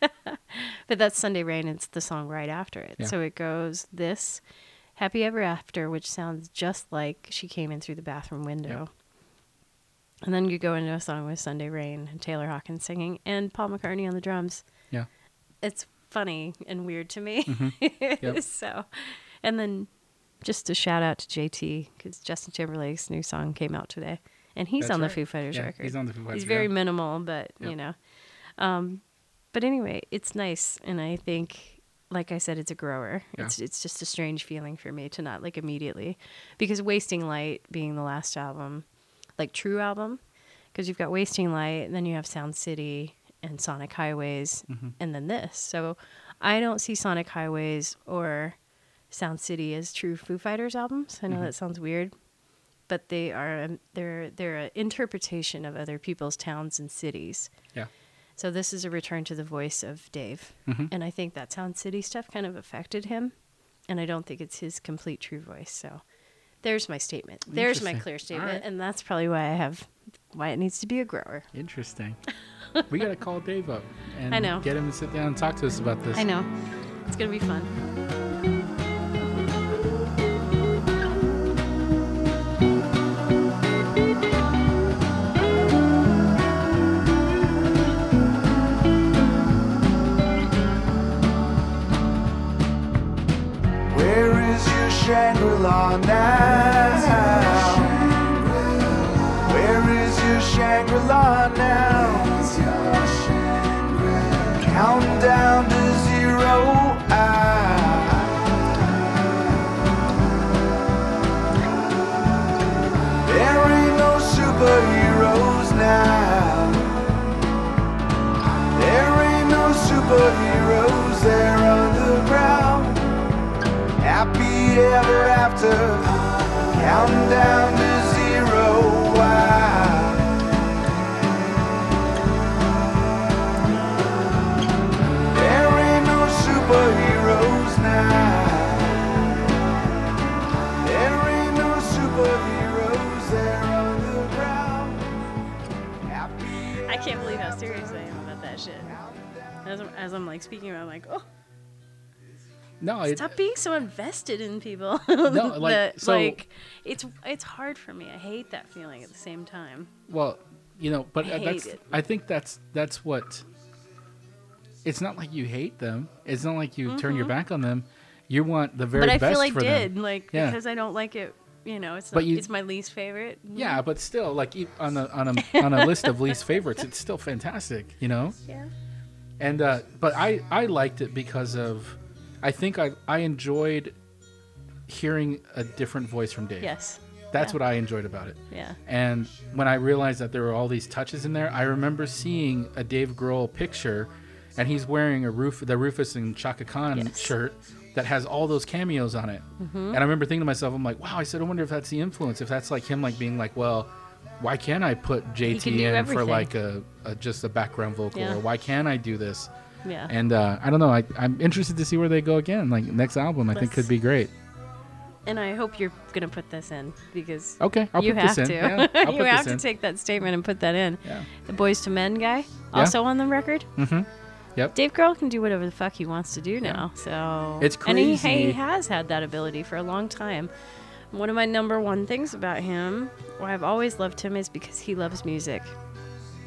S2: But that's Sunday Rain. It's the song right after it.
S1: Yeah.
S2: So it goes this Happy Ever After, which sounds just like she came in through the bathroom window. And then you go into a song with Sunday Rain and Taylor Hawkins singing and Paul McCartney on the drums.
S1: Yeah.
S2: It's funny and weird to me.
S1: Mm-hmm. Yep.
S2: so, and then just a shout out to JT because Justin Timberlake's new song came out today, and he's
S1: That's
S2: on
S1: right.
S2: the Foo Fighters
S1: Yeah,
S2: record.
S1: he's on the Foo Fighters.
S2: He's very
S1: yeah.
S2: minimal, but you know. Um, but anyway, it's nice, and I think, like I said, it's a grower.
S1: Yeah.
S2: It's it's just a strange feeling for me to not like immediately, because Wasting Light being the last album, like true album, because you've got Wasting Light, and then you have Sound City and Sonic Highways,
S1: Mm-hmm.
S2: and then this. So I don't see Sonic Highways or Sound City as true Foo Fighters albums. I know
S1: Mm-hmm.
S2: that sounds weird, but they are um, they're they're an interpretation of other people's towns and cities.
S1: Yeah.
S2: So this is a return to the voice of Dave,
S1: Mhm.
S2: and I think that Sound City stuff kind of affected him, and I don't think it's his complete true voice. So there's my statement. There's my clear statement,
S1: right.
S2: and that's probably why I have why it needs to be a grower.
S1: Interesting. we gotta call Dave up and
S2: I know.
S1: get him to sit down and talk to us about this.
S2: I know it's gonna be fun.
S5: Shangri-La now? Where is your Shangri-La now?
S2: I can't believe how serious I am about that shit. As I'm, as I'm like speaking, I'm like, oh,
S1: No, it,
S2: stop being so invested in people.
S1: No, like,
S2: That,
S1: so-
S2: like it's it's hard for me. I hate that feeling at the same time.
S1: well, you know, but
S2: I
S1: that's
S2: it.
S1: I think that's that's what. It's not like you hate them. It's not like you turn your back on them. You want the very
S2: Mm-hmm. but I
S1: best
S2: feel I
S1: for
S2: did,
S1: them.
S2: like
S1: Yeah.
S2: because I don't like it. You know, it's
S1: But
S2: not,
S1: you-
S2: it's my least favorite.
S1: Yeah, but still, like on a on a on a list of least favorites, it's still fantastic. You know.
S2: Yeah.
S1: And uh, but I I liked it because of, I think I I enjoyed hearing a different voice from Dave.
S2: Yes.
S1: That's
S2: yeah.
S1: what I enjoyed about it.
S2: Yeah.
S1: And when I realized that there were all these touches in there, I remember seeing a Dave Grohl picture, and he's wearing a roof the Rufus and Chaka Khan
S2: Yes.
S1: shirt that has all those cameos on it.
S2: Mm-hmm.
S1: And I remember thinking to myself, I'm like, wow. I said, I wonder if that's the influence. If that's like him, like being like, well, why can't I put JT in
S2: everything.
S1: for like a, a just a background vocal,
S2: Yeah.
S1: or why can't I do this?
S2: Yeah.
S1: And uh, I don't know. I, I'm interested to see where they go again. Like next album, I think
S2: Let's-
S1: could be great.
S2: And I hope you're gonna put this in because
S1: Okay, I'll
S2: you
S1: put
S2: have
S1: this in.
S2: to.
S1: Yeah, I'll
S2: you
S1: put
S2: have
S1: this
S2: to take that statement and put that in.
S1: Yeah.
S2: The Boyz II Men guy also on the record.
S1: Mm-hmm. Yep.
S2: Dave Grohl can do whatever the fuck he wants to do now. So
S1: It's crazy.
S2: and he,
S1: crazy.
S2: he has had that ability for a long time. One of my number one things about him, why I've always loved him, is because he loves music.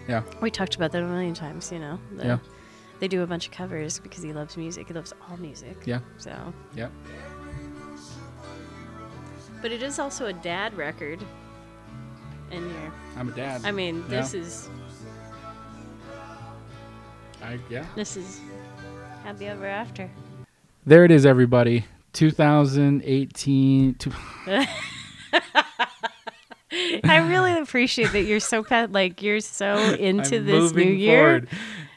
S1: Yeah.
S2: We talked about that a million times. You know. The-
S1: Yeah.
S2: They do a bunch of covers because he loves music. He loves all music.
S1: Yeah.
S2: So,
S1: Yeah.
S2: but it is also a dad record. And you're,
S1: I'm a dad.
S2: I mean,
S1: Yeah.
S2: this is
S1: I, yeah.
S2: this is happy ever after.
S1: There it is, everybody. 2018. Two,
S2: I really appreciate that you're so pa- like you're so into
S1: I'm
S2: this new year.
S1: forward.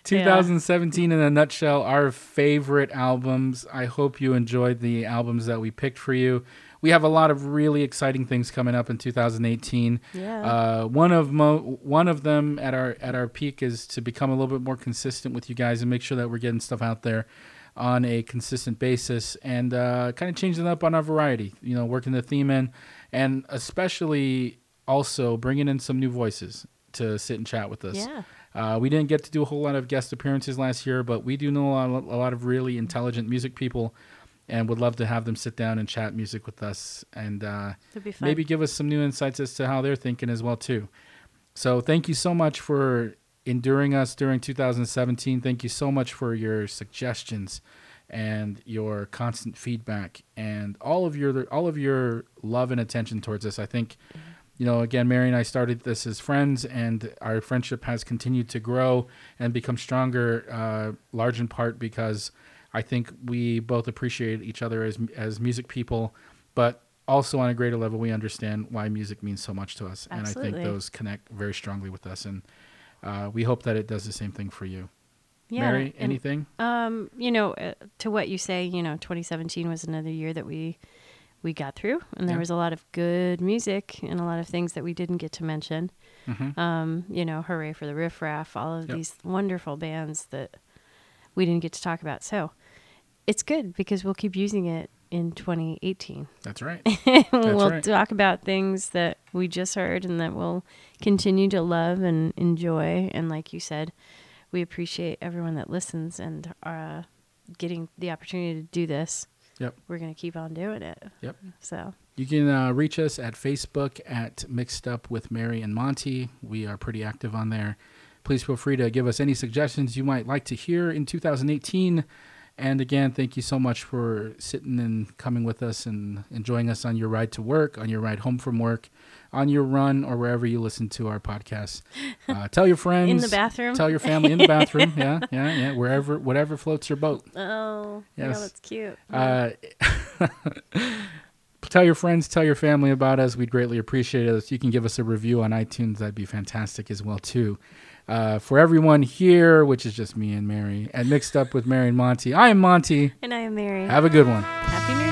S1: 2017 in a nutshell, our favorite albums. I hope you enjoyed the albums that we picked for you. We have a lot of really exciting things coming up in 2018.
S2: Yeah.
S1: Uh, one of mo- one of them at our at our peak is to become a little bit more consistent with you guys and make sure that we're getting stuff out there on a consistent basis and uh, kind of changing up on our variety. You know, working the theme in, and especially also bringing in some new voices to sit and chat with us.
S2: Yeah.
S1: Uh, we didn't get to do a whole lot of guest appearances last year, but we do know a lot, a lot of really intelligent music people, and would love to have them sit down and chat music with us, and uh,
S2: That'd be fun.
S1: maybe give us some new insights as to how they're thinking as well too. So thank you so much for enduring us during 2017. Thank you so much for your suggestions and your constant feedback and all of your all of your love and attention towards us. I think you know, again, Mary and I started this as friends, and our friendship has continued to grow and become stronger, uh, large in part because I think we both appreciate each other as as music people, but also on a greater level, we understand why music means so much to us, and I think those connect very strongly with us, and uh, we hope that it does the same thing for you.
S2: yeah.
S1: Mary,
S2: and,
S1: anything?
S2: Um, you know, uh, to what you say, you know, 2017 was another year that we we got through, and there
S1: Yeah.
S2: was a lot of good music and a lot of things that we didn't get to mention.
S1: Mhm.
S2: Um, you know, Hurray for the Riff Raff, all of
S1: Yep.
S2: these wonderful bands that we didn't get to talk about. So it's good because we'll keep using it in 2018.
S1: That's right.
S2: we'll
S1: right.
S2: talk about things that we just heard and that we'll continue to love and enjoy. And like you said, we appreciate everyone that listens and uh, getting the opportunity to do this.
S1: Yep.
S2: We're going to keep on doing it.
S1: Yep.
S2: So,
S1: You can uh, reach us at Facebook at Mixed Up with Mary and Monty. We are pretty active on there. Please feel free to give us any suggestions you might like to hear in 2018. And again, thank you so much for sitting and coming with us and enjoying us on your ride to work, on your ride home from work, on your run, or wherever you listen to our podcast. Uh, tell your friends.
S2: in the bathroom.
S1: Tell your family in the bathroom. yeah, yeah, yeah. Wherever, whatever floats your boat.
S2: oh, yeah, that's cute.
S1: Uh, tell your friends, tell your family about us. We'd greatly appreciate it. If you can give us a review on iTunes, that'd be fantastic as well too. Uh, for everyone here, which is just me and Mary, and mixed up with Mary and Monty, I am Monty.
S2: and I am Mary.
S1: Have a good one.
S2: Happy New